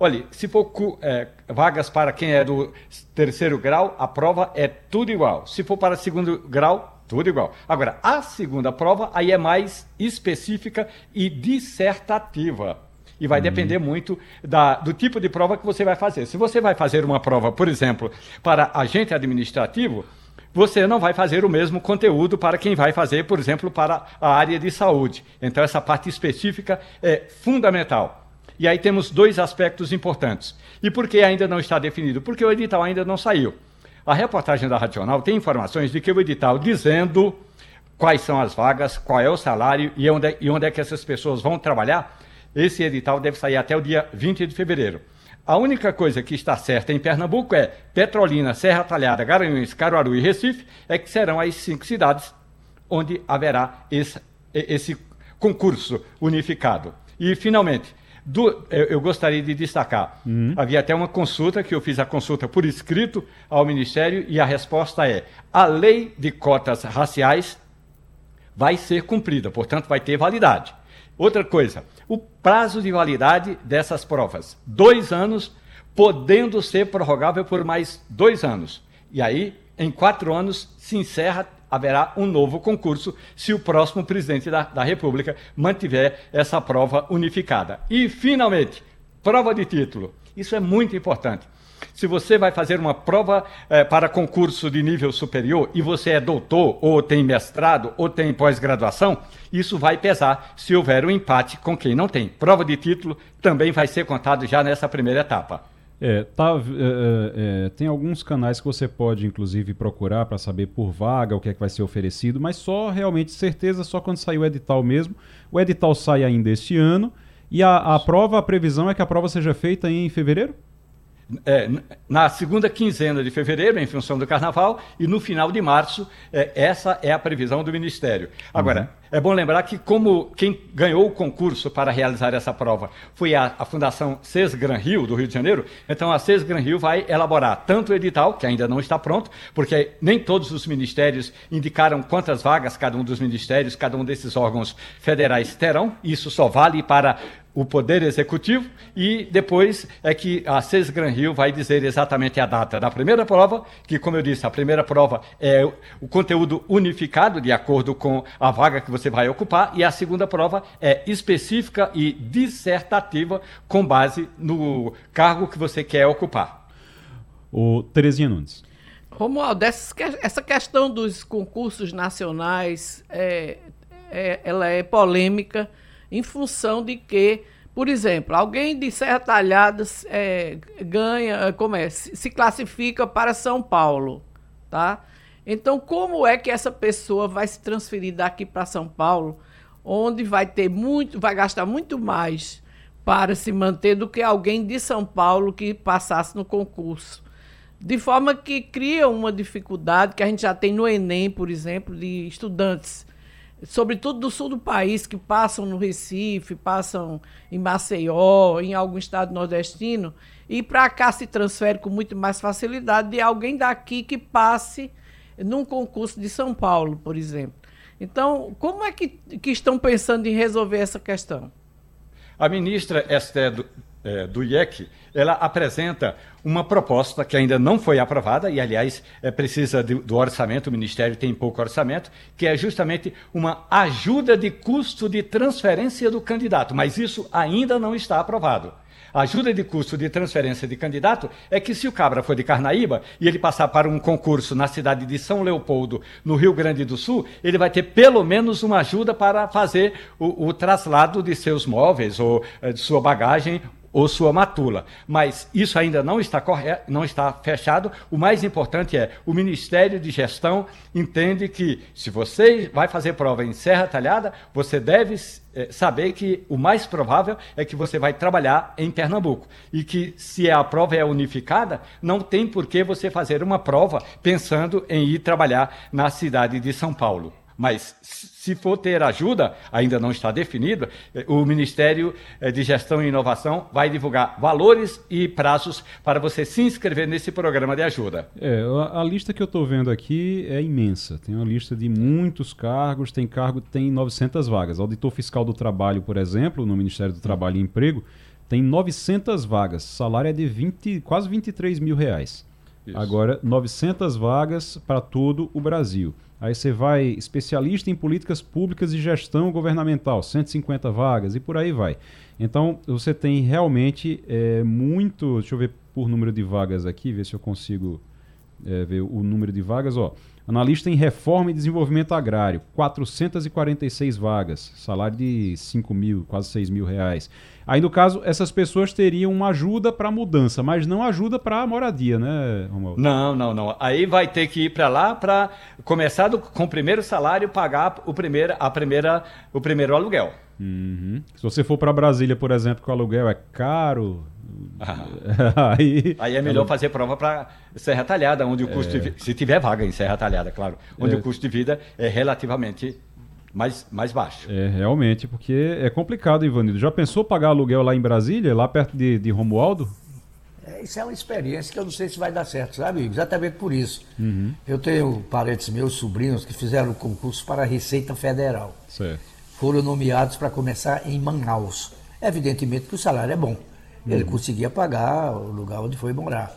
E: Olha, se for é, vagas para quem é do terceiro grau, a prova é tudo igual. Se for para segundo grau, tudo igual. Agora, a segunda prova aí é mais específica e dissertativa. E vai uhum. depender muito da, do tipo de prova que você vai fazer. Se você vai fazer uma prova, por exemplo, para agente administrativo, você não vai fazer o mesmo conteúdo para quem vai fazer, por exemplo, para a área de saúde. Então, essa parte específica é fundamental. E aí temos dois aspectos importantes. E por que ainda não está definido? Porque o edital ainda não saiu. A reportagem da Racional tem informações de que o edital dizendo quais são as vagas, qual é o salário e onde, é, e onde é que essas pessoas vão trabalhar. Esse edital deve sair até o dia 20 de fevereiro. A única coisa que está certa em Pernambuco é Petrolina, Serra Talhada, Garanhuns, Caruaru e Recife, é que serão as cinco cidades onde haverá esse, esse concurso unificado. E, finalmente, eu, gostaria de destacar. Uhum. Havia até uma consulta, que eu fiz a consulta por escrito ao Ministério, e a resposta é: a lei de cotas raciais vai ser cumprida, portanto, vai ter validade. Outra coisa, o prazo de validade dessas provas: dois anos, podendo ser prorrogável por mais dois anos. E aí, em quatro anos, se encerra haverá um novo concurso se o próximo presidente da, da República mantiver essa prova unificada. E, finalmente, prova de título. Isso é muito importante. Se você vai fazer uma prova eh, para concurso de nível superior e você é doutor, ou tem mestrado, ou tem pós-graduação, isso vai pesar se houver um empate com quem não tem. Prova de título também vai ser contado já nessa primeira etapa.
B: É, tá, é, é, é, tem alguns canais que você pode, inclusive, procurar para saber por vaga o que é que vai ser oferecido, mas só realmente certeza só quando sair o edital mesmo. O edital sai ainda este ano e a, a prova, a previsão é que a prova seja feita em fevereiro?
E: é, na segunda quinzena de fevereiro, em função do carnaval, e no final de março, é, essa é a previsão do Ministério. Agora, uhum. É bom lembrar que, como quem ganhou o concurso para realizar essa prova foi a, a Fundação CES Gran Rio, do Rio de Janeiro, então a CES Gran Rio vai elaborar tanto o edital, que ainda não está pronto, porque nem todos os ministérios indicaram quantas vagas cada um dos ministérios, cada um desses órgãos federais terão, isso só vale para o Poder Executivo. E depois é que a CES Gran Rio vai dizer exatamente a data da primeira prova, que, como eu disse, a primeira prova é o conteúdo unificado de acordo com a vaga que você vai ocupar, e a segunda prova é específica e dissertativa com base no cargo que você quer ocupar.
B: O Terezinha Nunes.
D: Romualdo, essa questão dos concursos nacionais, é, é, ela é polêmica em função de que, por exemplo, alguém de Serra Talhada é, ganha, como é, se classifica para São Paulo, tá? Então, como é que essa pessoa vai se transferir daqui para São Paulo, onde vai ter muito, vai gastar muito mais para se manter do que alguém de São Paulo que passasse no concurso? De forma que cria uma dificuldade que a gente já tem no Enem, por exemplo, de estudantes, sobretudo do sul do país, que passam no Recife, passam em Maceió, em algum estado nordestino, e para cá se transfere com muito mais facilidade de alguém daqui que passe num concurso de São Paulo, por exemplo. Então, como é que, que estão pensando em resolver essa questão?
E: A ministra Esther do, é, do IEC, ela apresenta uma proposta que ainda não foi aprovada, e aliás é, precisa de, do orçamento, o Ministério tem pouco orçamento, que é justamente uma ajuda de custo de transferência do candidato, mas isso ainda não está aprovado. Ajuda de custo de transferência de candidato é que se o cabra for de Carnaíba e ele passar para um concurso na cidade de São Leopoldo, no Rio Grande do Sul, ele vai ter pelo menos uma ajuda para fazer o, o traslado de seus móveis ou eh, de sua bagagem ou sua matula. Mas isso ainda não está, correto, não está fechado. O mais importante é o Ministério de Gestão entende que se você vai fazer prova em Serra Talhada, você deve é, saber que o mais provável é que você vai trabalhar em Pernambuco. E que se a prova é unificada, não tem por que você fazer uma prova pensando em ir trabalhar na cidade de São Paulo. Mas se for ter ajuda, ainda não está definido, eh, o Ministério eh, de Gestão e Inovação vai divulgar valores e prazos para você se inscrever nesse programa de ajuda.
B: É, a, a lista que eu estou vendo aqui é imensa. Tem uma lista de muitos cargos, tem cargo, tem 900 vagas. Auditor Fiscal do Trabalho, por exemplo, no Ministério do Trabalho e Emprego, tem 900 vagas. Salário é de 20, quase 23 mil reais. Isso. Agora, 900 vagas para todo o Brasil. Aí você vai especialista em políticas públicas e gestão governamental, 150 vagas e por aí vai. Então você tem realmente é, muito. Deixa eu ver por número de vagas aqui, ver se eu consigo é, ver o número de vagas. Ó, analista em reforma e desenvolvimento agrário, 446 vagas, salário de 5 mil, quase 6 mil reais. Aí, no caso, essas pessoas teriam uma ajuda para mudança, mas não ajuda para moradia, né,
E: Romualdo? Não, não, não. Aí vai ter que ir para lá para começar do, com o primeiro salário pagar o primeiro, a primeira, o primeiro aluguel.
B: Uhum. Se você for para Brasília, por exemplo, que o aluguel é caro,
E: ah. aí, aí é melhor fazer prova para Serra Talhada, onde o custo é... de, se tiver vaga em Serra Talhada, claro, onde é... o custo de vida é relativamente mais, mais baixo.
B: É, realmente, porque é complicado, Ivanildo. Já pensou pagar aluguel lá em Brasília, lá perto de, de Romualdo?
C: É, isso é uma experiência que eu não sei se vai dar certo, sabe? Exatamente por isso. Uhum. Eu tenho parentes meus, sobrinhos, que fizeram concurso para a Receita Federal.
B: Certo.
C: Foram nomeados para começar em Manaus. Evidentemente que o salário é bom. Uhum. Ele conseguia pagar o lugar onde foi morar.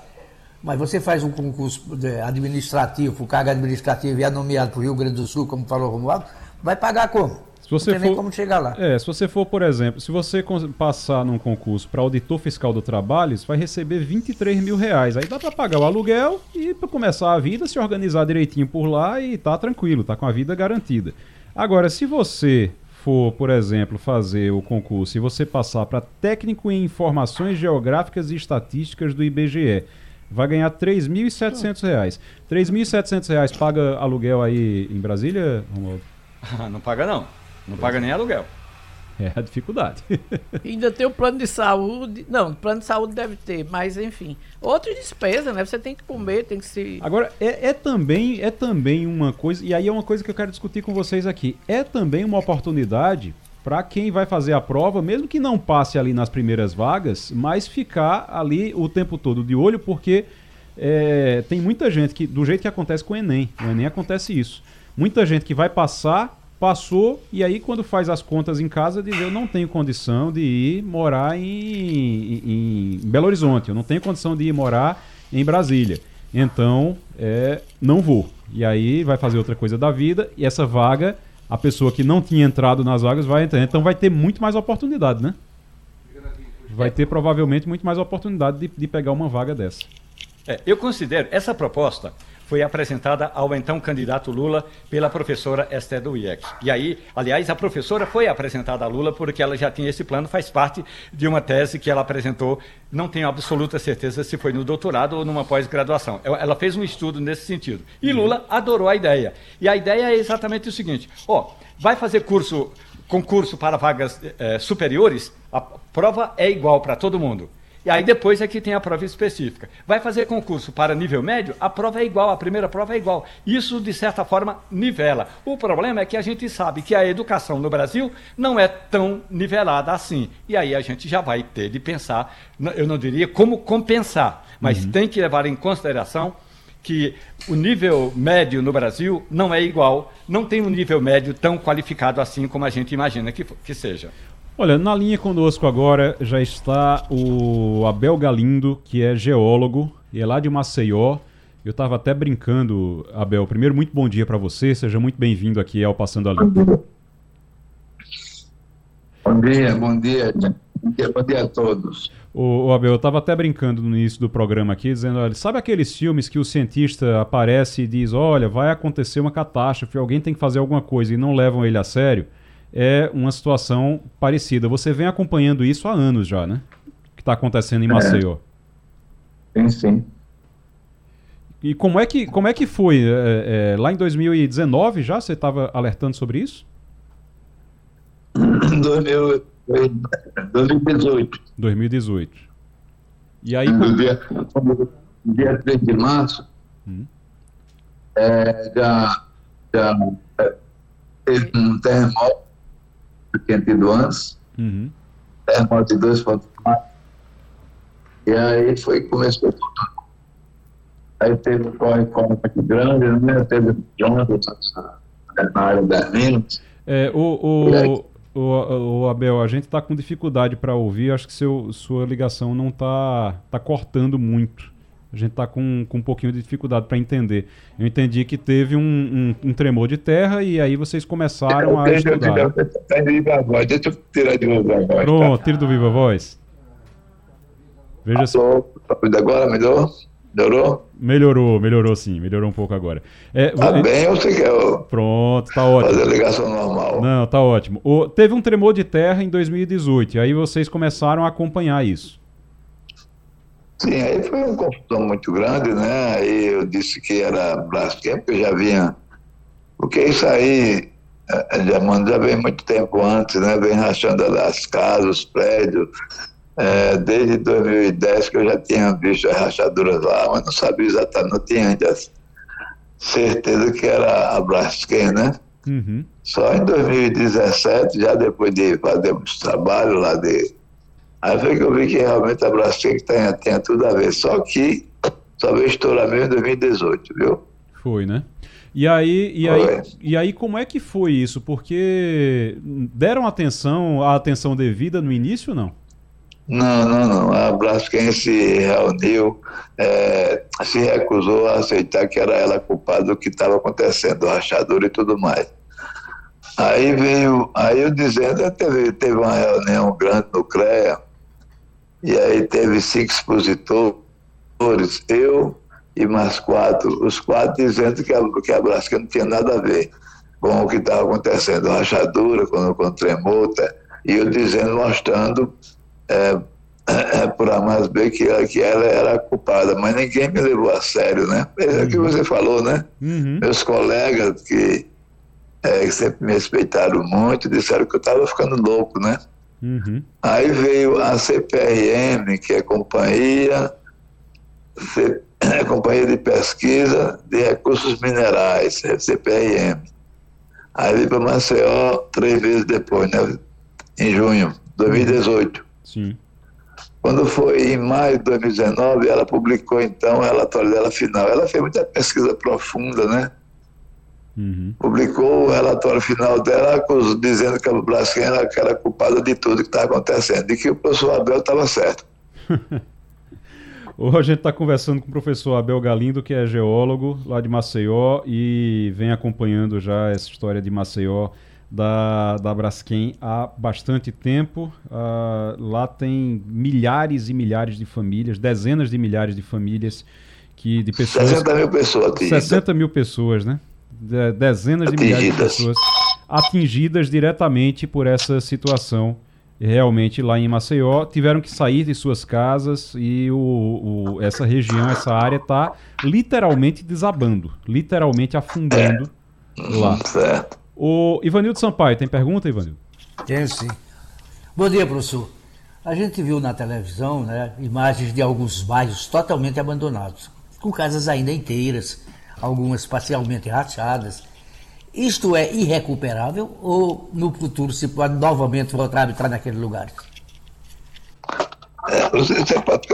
C: Mas você faz um concurso administrativo, o cargo administrativo e é nomeado para o Rio Grande do Sul, como falou o Romualdo, vai pagar como?
B: Se você
C: não tem for, nem como chegar lá.
B: É, se você for, por exemplo, se você passar num concurso para auditor fiscal do trabalho, você vai receber 23 mil reais. Aí dá para pagar o aluguel e para começar a vida, se organizar direitinho por lá e tá tranquilo, tá com a vida garantida. Agora, se você for, por exemplo, fazer o concurso e você passar para técnico em informações geográficas e estatísticas do IBGE, vai ganhar R$ 3.700. R$ 3.700 paga aluguel aí em Brasília, Romualdo?
E: não paga não. Não paga nem aluguel.
B: É a dificuldade.
D: Ainda tem o plano de saúde. Não, plano de saúde deve ter, mas enfim. Outras despesas, né? Você tem que comer, tem que se.
B: Agora, é, é, também, é também uma coisa, e aí é uma coisa que eu quero discutir com vocês aqui. É também uma oportunidade para quem vai fazer a prova, mesmo que não passe ali nas primeiras vagas, mas ficar ali o tempo todo de olho, porque é, tem muita gente que, do jeito que acontece com o Enem, o Enem acontece isso Muita gente que vai passar, passou, e aí quando faz as contas em casa, diz eu não tenho condição de ir morar em, em, em Belo Horizonte, eu não tenho condição de ir morar em Brasília. Então, é, não vou. E aí vai fazer outra coisa da vida, e essa vaga a pessoa que não tinha entrado nas vagas vai entrar. Então vai ter muito mais oportunidade, né? Vai ter provavelmente muito mais oportunidade de, de pegar uma vaga dessa.
E: É, eu considero essa proposta foi apresentada ao então candidato Lula pela professora Esther do IEC. E aí, aliás, a professora foi apresentada a Lula porque ela já tinha esse plano, faz parte de uma tese que ela apresentou, não tenho absoluta certeza se foi no doutorado ou numa pós-graduação. Ela fez um estudo nesse sentido. E Lula adorou a ideia. E a ideia é exatamente o seguinte: ó, vai fazer curso, concurso para vagas eh, superiores, a prova é igual para todo mundo. E aí depois é que tem a prova específica. Vai fazer concurso para nível médio, a prova é igual, a primeira prova é igual. Isso, de certa forma, nivela. O problema é que a gente sabe que a educação no Brasil não é tão nivelada assim. E aí a gente já vai ter de pensar, eu não diria como compensar, mas uhum. tem que levar em consideração que o nível médio no Brasil não é igual, não tem um nível médio tão qualificado assim como a gente imagina que, que seja.
B: Olha, na linha conosco agora já está o Abel Galindo, que é geólogo e é lá de Maceió. Eu estava até brincando, Abel. Primeiro, muito bom dia para você. Seja muito bem-vindo aqui ao Passando a Limpo.
I: Bom dia, bom dia. Bom dia, bom dia a todos.
B: O, o Abel, eu estava até brincando no início do programa aqui, dizendo, olha, sabe aqueles filmes que o cientista aparece e diz, olha, vai acontecer uma catástrofe, alguém tem que fazer alguma coisa e não levam ele a sério? É uma situação parecida. Você vem acompanhando isso há anos já, né? O que está acontecendo em é. Maceió.
I: Sim, sim.
B: E como é que, como é que foi? É, é, lá em 2019 já você estava alertando sobre isso?
I: 2018.
B: 2018. E aí.
I: No dia, dia 3 de março, hum. é, já, já é, teve um terremoto que tinha tido antes, uhum. terremoto de 2.4. E aí foi, começou tudo. Aí teve um corre-corre muito grande, né? teve ondas na área das minas.
B: É, o, o, o, o, Abel, a gente está com dificuldade para ouvir, acho que seu, sua ligação não está tá cortando muito. A gente está com, com um pouquinho de dificuldade para entender. Eu entendi que teve um, um, um, tremor de terra e aí vocês começaram a estudar. Eu,
I: voz. Deixa eu tirar de novo a voz. Tá?
B: Pronto, tá? tira do Viva Voz.
I: Veja se... Agora melhorou? Melhorou?
B: Melhorou, melhorou sim, melhorou um pouco agora.
I: É, tá bem ou você quer?
B: Pronto, tá ótimo.
I: Fazer ligação normal.
B: Não, tá ótimo. O, teve um tremor de terra em 2018, e aí vocês começaram a acompanhar isso.
I: Sim, aí foi uma confusão muito grande, né? Aí eu disse que era Braskem, porque eu já vinha. Porque isso aí é, já, já vem muito tempo antes, né? Vem rachando as casas, os prédios. É, desde 2010 que eu já tinha visto as rachaduras lá, mas não sabia exatamente, não tinha ainda certeza que era a Braskem, né? Uhum. Só em 2017, já depois de fazer muitos trabalhos lá de Aí foi que eu vi que realmente a Braskem tem, tem tudo a ver. Só que só veio estourar mesmo em 2018, viu?
B: Foi, né? E aí, e, aí, e aí, como é que foi isso? Porque deram atenção, a atenção devida no início ou não?
I: Não, não, não. A Braskem se reuniu, é, se recusou a aceitar que era ela culpada do que estava acontecendo, rachadura e tudo mais. Aí veio, aí eu dizendo, teve, teve uma reunião grande no CREA, e aí teve cinco expositores, eu e mais quatro, os quatro dizendo que a, que a Brasca não tinha nada a ver com o que estava acontecendo, rachadura, com, com tremota, e eu dizendo, mostrando é, é, por A mais B que, que ela era culpada, mas ninguém me levou a sério, né? É o que uhum. você falou, né? Uhum. Meus colegas que, é, que sempre me respeitaram muito, disseram que eu estava ficando louco, né? Uhum. Aí veio a CPRM, que é Companhia, C, Companhia de Pesquisa de Recursos Minerais, é CPRM. Aí veio para Maceió três vezes depois, né? em junho de 2018. Sim. Quando foi em maio de 2019, ela publicou então o relatório dela final. Ela fez muita pesquisa profunda, né? Uhum. Publicou o relatório final dela dizendo que a Braskem era, era culpada de tudo que estava acontecendo e que o professor Abel estava certo.
B: Hoje a gente está conversando com o professor Abel Galindo, que é geólogo lá de Maceió e vem acompanhando já essa história de Maceió da, da Braskem há bastante tempo. Uh, lá tem milhares e milhares de famílias, dezenas de milhares de famílias que de pessoas.
I: 60 mil pessoas.
B: 60 mil pessoas, né? De, dezenas de milhares de pessoas atingidas diretamente por essa situação realmente lá em Maceió tiveram que sair de suas casas e o, o essa região, essa área está literalmente desabando, literalmente afundando é. lá. Certo. O Ivanildo Sampaio, tem pergunta, Ivanildo?
C: Tenho sim. Bom dia, professor. A gente viu na televisão né, imagens de alguns bairros totalmente abandonados, com casas ainda inteiras, algumas parcialmente rachadas. Isto é irrecuperável ou no futuro se pode novamente voltar a entrar naquele lugar?
I: Você, pode,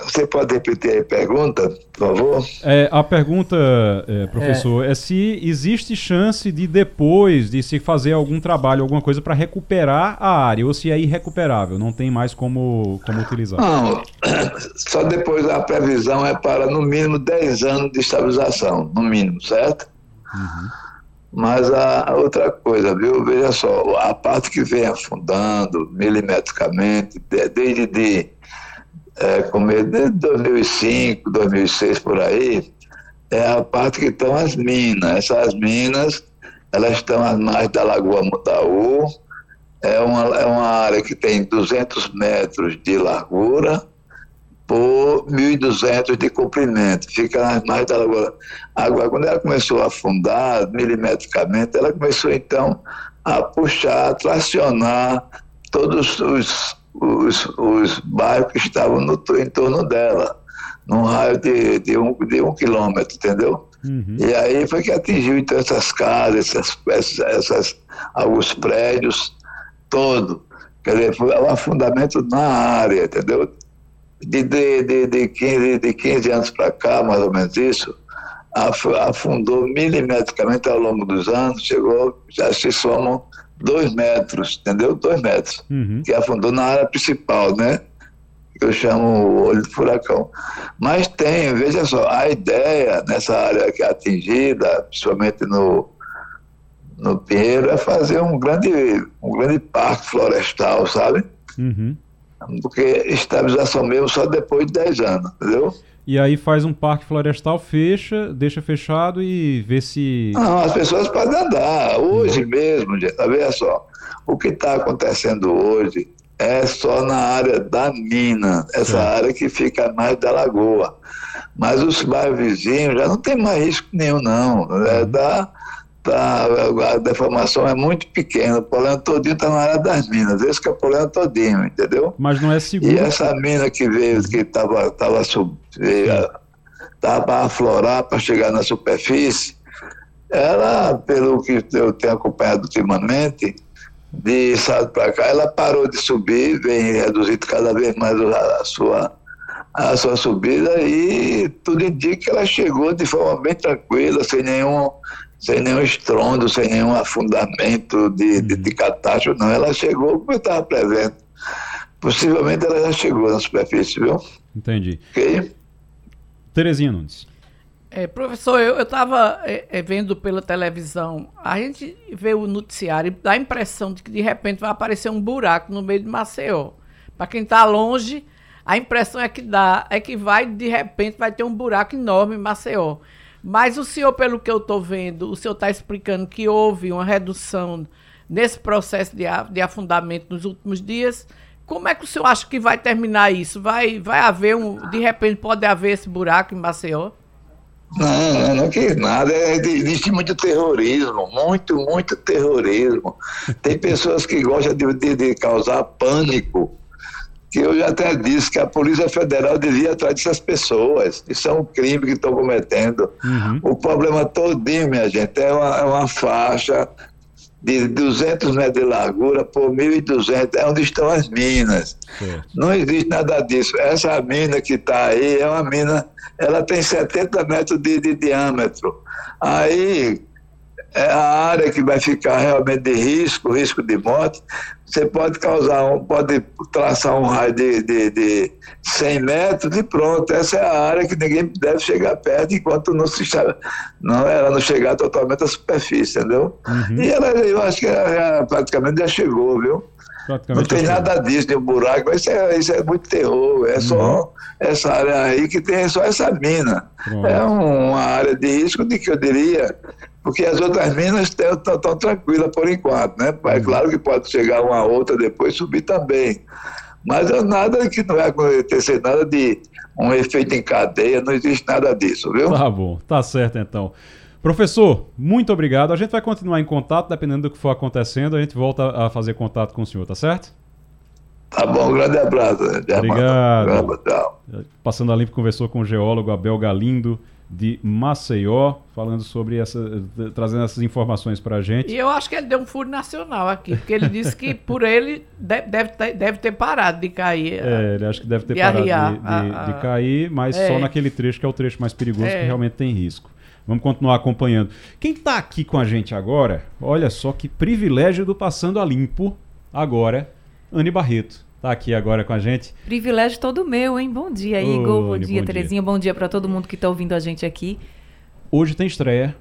I: você pode repetir a pergunta, por favor?
B: É, a pergunta, é, professor, é. é. se existe chance de depois de se fazer algum trabalho, alguma coisa para recuperar a área, ou se é irrecuperável, não tem mais como, como utilizar.
I: Não, só depois a previsão é para no mínimo 10 anos de estabilização, no mínimo, certo? Uhum. Mas a outra coisa, viu? Veja só, a parte que vem afundando milimetricamente, desde de, é, desde 2005, 2006 por aí, é a parte que estão as minas. Essas minas, elas estão às margens da Lagoa Mutaú, é uma, é uma área que tem 200 metros de largura, por 1.200 de comprimento, fica nas margens da lagoa. Agora, quando ela começou a afundar milimetricamente, ela começou então a puxar, a tracionar todos os, os, os bairros que estavam no, em torno dela, num raio de, de, um, de um quilômetro, entendeu? Uhum. E aí foi que atingiu então essas casas, essas, essas, alguns prédios, todo. Quer dizer, foi um afundamento na área, entendeu? De, de, de, de, 15, de 15 anos para cá, mais ou menos isso, afundou milimetricamente ao longo dos anos, chegou, já se somam dois metros, entendeu? Dois metros, uhum. que afundou na área principal, né? Que eu chamo o olho do furacão. Mas tem, veja só, a ideia nessa área que é atingida, principalmente no, no Pinheiro, é fazer um grande, um grande parque florestal, sabe? Uhum porque estabilização mesmo só depois de 10 anos, entendeu?
B: E aí faz um parque florestal, fecha, deixa fechado e vê se.
I: Não, as pessoas podem andar. Hoje mesmo, gente, tá vendo só? O que está acontecendo hoje é só na área da mina, essa área que fica mais da lagoa. Mas os bairros vizinhos já não tem mais risco nenhum, não. É da tá, a deformação é muito pequena, o problema todinho está na área das minas, esse que é o problema todinho, entendeu?
B: Mas não é seguro.
I: E essa mina que veio, que estava tava, tava para aflorar, para chegar na superfície, ela, pelo que eu tenho acompanhado ultimamente, de sábado para cá, ela parou de subir, vem reduzindo cada vez mais a sua, a sua subida e tudo indica que ela chegou de forma bem tranquila, sem nenhum sem nenhum estrondo, sem nenhum afundamento de, de, de catástrofe, não. Ela chegou como eu estava prevendo. Possivelmente ela já chegou na superfície, viu?
B: Entendi. Ok? Terezinha Nunes.
D: É, professor, eu estava é, é, vendo pela televisão, a gente vê o noticiário e dá a impressão de que de repente vai aparecer um buraco no meio de Maceió. Para quem está longe, a impressão é que dá, é que vai, de repente, vai ter um buraco enorme em Maceió. Mas o senhor, pelo que eu estou vendo, o senhor está explicando que houve uma redução nesse processo de, de afundamento nos últimos dias. Como é que o senhor acha que vai terminar isso? Vai, vai haver um. De repente pode haver esse buraco em Maceió?
I: Não, não, quis nada. É, existe muito terrorismo, muito, muito terrorismo. Tem pessoas que gostam de, de, de causar pânico que eu já até disse que a Polícia Federal devia ir atrás dessas pessoas. Isso é um crime que estão cometendo. Uhum. O problema todinho, minha gente, é uma, é uma faixa de 200 metros de largura por 1.200, é onde estão as minas. Certo. Não existe nada disso. Essa mina que está aí é uma mina, ela tem 70 metros de, de diâmetro. Aí é a área que vai ficar realmente de risco, risco de morte. Você pode causar um, pode traçar um raio de, de, de 100 metros e pronto. Essa é a área que ninguém deve chegar perto enquanto não se não ela não chegar totalmente à superfície, entendeu? Uhum. E ela, eu acho que ela, praticamente já chegou, viu? Não tem nada disso, de um buraco, isso é, isso é muito terror, é uhum. só essa área aí que tem só essa mina. Uhum. É uma área de risco de que eu diria porque as outras minas estão tranquilas por enquanto, né? É claro que pode chegar uma outra depois subir também. Mas é nada que não vai acontecer nada de um efeito em cadeia, não existe nada disso, viu?
B: Tá bom, tá certo então. Professor, muito obrigado. A gente vai continuar em contato, dependendo do que for acontecendo, a gente volta a fazer contato com o senhor, tá certo?
I: Tá bom, um grande abraço.
B: Né? Obrigado. Passando a limpo, conversou com o geólogo Abel Galindo de Maceió, falando sobre essa, trazendo essas informações para a gente.
D: E eu acho que ele deu um furo nacional aqui, porque ele disse que por ele deve, deve, ter, deve ter parado de cair.
B: É, ele acha que deve ter de parado de, de, a, a... de, cair, mas é. só naquele trecho que é o trecho mais perigoso, é. que realmente tem risco. Vamos continuar acompanhando. Quem está aqui com a gente agora, olha só que privilégio do Passando a Limpo, agora, Anne Barreto tá aqui agora com a gente.
J: Privilégio todo meu, hein? Bom dia, Igor. bom dia, bom Terezinha. Dia. Bom dia para todo mundo que está ouvindo a gente aqui.
B: Hoje tem estreia.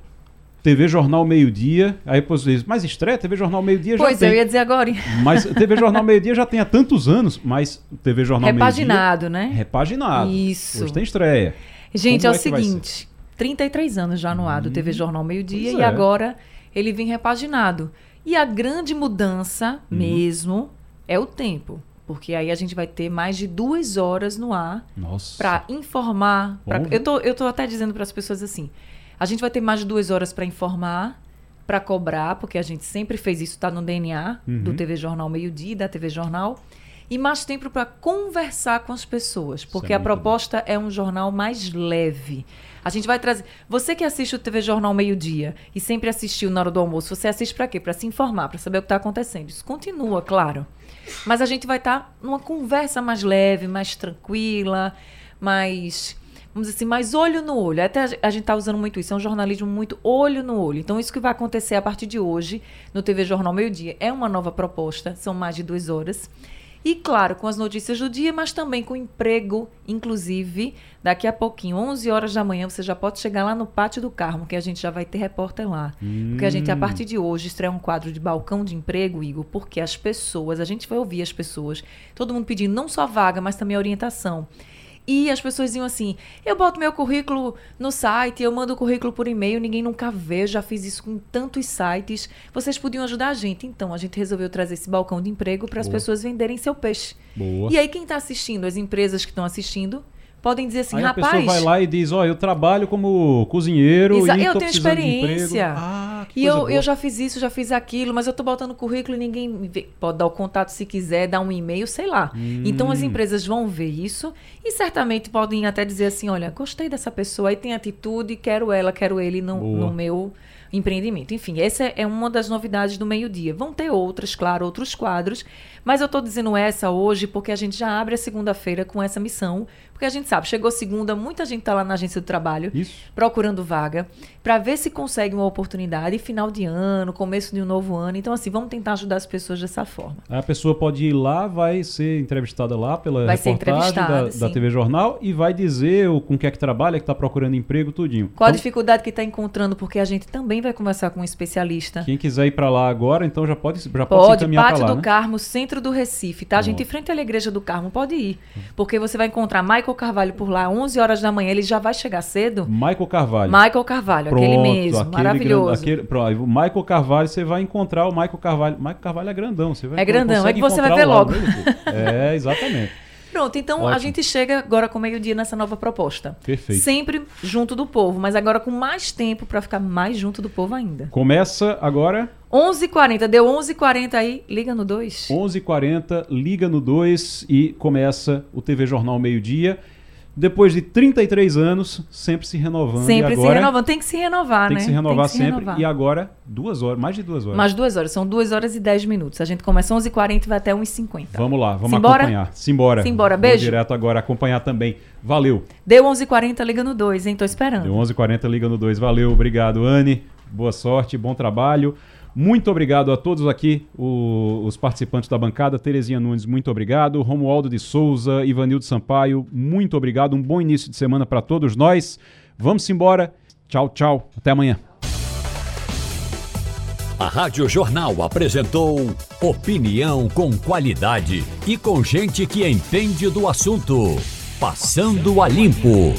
B: TV Jornal Meio Dia. Aí depois diz, mas estreia? TV Jornal Meio Dia já
J: pois
B: tem.
J: Pois eu ia dizer agora.
B: Mas TV Jornal Meio Dia já tem há tantos anos, mas TV Jornal
J: Repaginado,
B: Meio
J: Dia...
B: né? Repaginado.
J: Isso.
B: Hoje tem estreia.
J: Gente, Como é, é o seguinte, 33 anos já no ar do hum, TV Jornal Meio Dia e é. agora ele vem repaginado. E a grande mudança uhum. mesmo é o tempo porque aí a gente vai ter mais de duas horas no ar para informar. Pra, eu, tô, eu tô até dizendo para as pessoas assim: a gente vai ter mais de duas horas para informar, para cobrar, porque a gente sempre fez isso, está no DNA uhum. do TV Jornal Meio Dia, da TV Jornal. E mais tempo para conversar com as pessoas, porque é a proposta bom. é um jornal mais leve. A gente vai trazer. Você que assiste o TV Jornal Meio Dia e sempre assistiu na hora do almoço, você assiste para quê? Para se informar, para saber o que está acontecendo. Isso continua, claro. Mas a gente vai estar tá numa conversa mais leve, mais tranquila, mais vamos dizer assim, mais olho no olho. Até a gente está usando muito isso, é um jornalismo muito olho no olho. Então, isso que vai acontecer a partir de hoje no TV Jornal Meio Dia é uma nova proposta, são mais de duas horas. E, claro, com as notícias do dia, mas também com emprego, inclusive, daqui a pouquinho, 11 horas da manhã, você já pode chegar lá no Pátio do Carmo, que a gente já vai ter repórter lá. Hum. Porque a gente, a partir de hoje, estreia um quadro de balcão de emprego, Igor, porque as pessoas, a gente vai ouvir as pessoas, todo mundo pedindo não só vaga, mas também orientação. E as pessoas diziam assim: eu boto meu currículo no site, eu mando o currículo por e-mail, ninguém nunca vê, já fiz isso com tantos sites. Vocês podiam ajudar a gente. Então, a gente resolveu trazer esse balcão de emprego para as pessoas venderem seu peixe. Boa. E aí, quem está assistindo, as empresas que estão assistindo, podem dizer assim,
B: Aí
J: rapaz.
B: A pessoa vai lá e diz, ó, oh, eu trabalho como cozinheiro Exa e
J: eu tenho experiência. Ah, e eu, eu já fiz isso, já fiz aquilo, mas eu tô botando currículo e ninguém vê. pode dar o contato se quiser, dar um e-mail, sei lá. Hum. Então as empresas vão ver isso e certamente podem até dizer assim, olha, gostei dessa pessoa, aí tem atitude, quero ela, quero ele no, no meu empreendimento. Enfim, essa é uma das novidades do meio-dia. Vão ter outras, claro, outros quadros, mas eu estou dizendo essa hoje porque a gente já abre a segunda-feira com essa missão, porque a gente sabe, chegou segunda, muita gente está lá na agência do trabalho Isso. procurando vaga para ver se consegue uma oportunidade final de ano, começo de um novo ano. Então, assim, vamos tentar ajudar as pessoas dessa forma.
B: A pessoa pode ir lá, vai ser entrevistada lá pela vai reportagem da, da, TV Jornal e vai dizer o, com que é que trabalha, que está procurando emprego, tudinho.
J: Qual então, a dificuldade que está encontrando, porque a gente também vai conversar com um especialista.
B: Quem quiser ir para lá agora, então já pode, já pode, pode se encaminhar
J: para
B: lá,
J: do
B: né?
J: Carmo, centro do Recife, tá? A gente, em frente à igreja do Carmo, pode ir. Porque você vai encontrar Michael Carvalho por lá, 11 horas da manhã, ele já vai chegar cedo.
B: Michael Carvalho.
J: Michael Carvalho, Pronto, aquele mesmo, aquele maravilhoso.
B: Grande, aquele, pronto, Michael Carvalho, você vai encontrar o Michael Carvalho. Michael Carvalho é grandão, você vai
J: É grandão, é que você vai ver logo.
B: é, exatamente.
J: Pronto, então Ótimo. a gente chega agora com meio-dia nessa nova proposta.
B: Perfeito.
J: Sempre junto do povo, mas agora com mais tempo para ficar mais junto do povo ainda.
B: Começa agora
J: 11h40, deu 11h40 aí, liga no 2.
B: 11h40, liga no 2 e começa o TV Jornal Meio Dia depois de 33 anos, sempre se renovando.
J: Sempre
B: agora, se
J: renovando. Tem que se renovar,
B: tem
J: né?
B: Tem que se renovar que se sempre. Renovar. E agora, duas horas, mais de duas horas.
J: Mais duas horas. São duas horas e dez minutos. A gente começa 11h40 e vai até 1h50.
B: Vamos lá, vamos Simbora? acompanhar. Simbora.
J: Simbora. Beijo.
B: Vou direto agora acompanhar também. Valeu.
J: Deu 11h40, liga no 2, hein? Tô esperando.
B: Deu 11h40, liga no 2. Valeu, obrigado, Anne. Boa sorte, bom trabalho. Muito obrigado a todos aqui, o, os participantes da bancada. Terezinha Nunes, muito obrigado. Romualdo de Souza, Ivanildo Sampaio, muito obrigado. Um bom início de semana para todos nós. Vamos embora. Tchau, tchau. Até amanhã.
A: A Rádio Jornal apresentou opinião com qualidade e com gente que entende do assunto. Passando a limpo.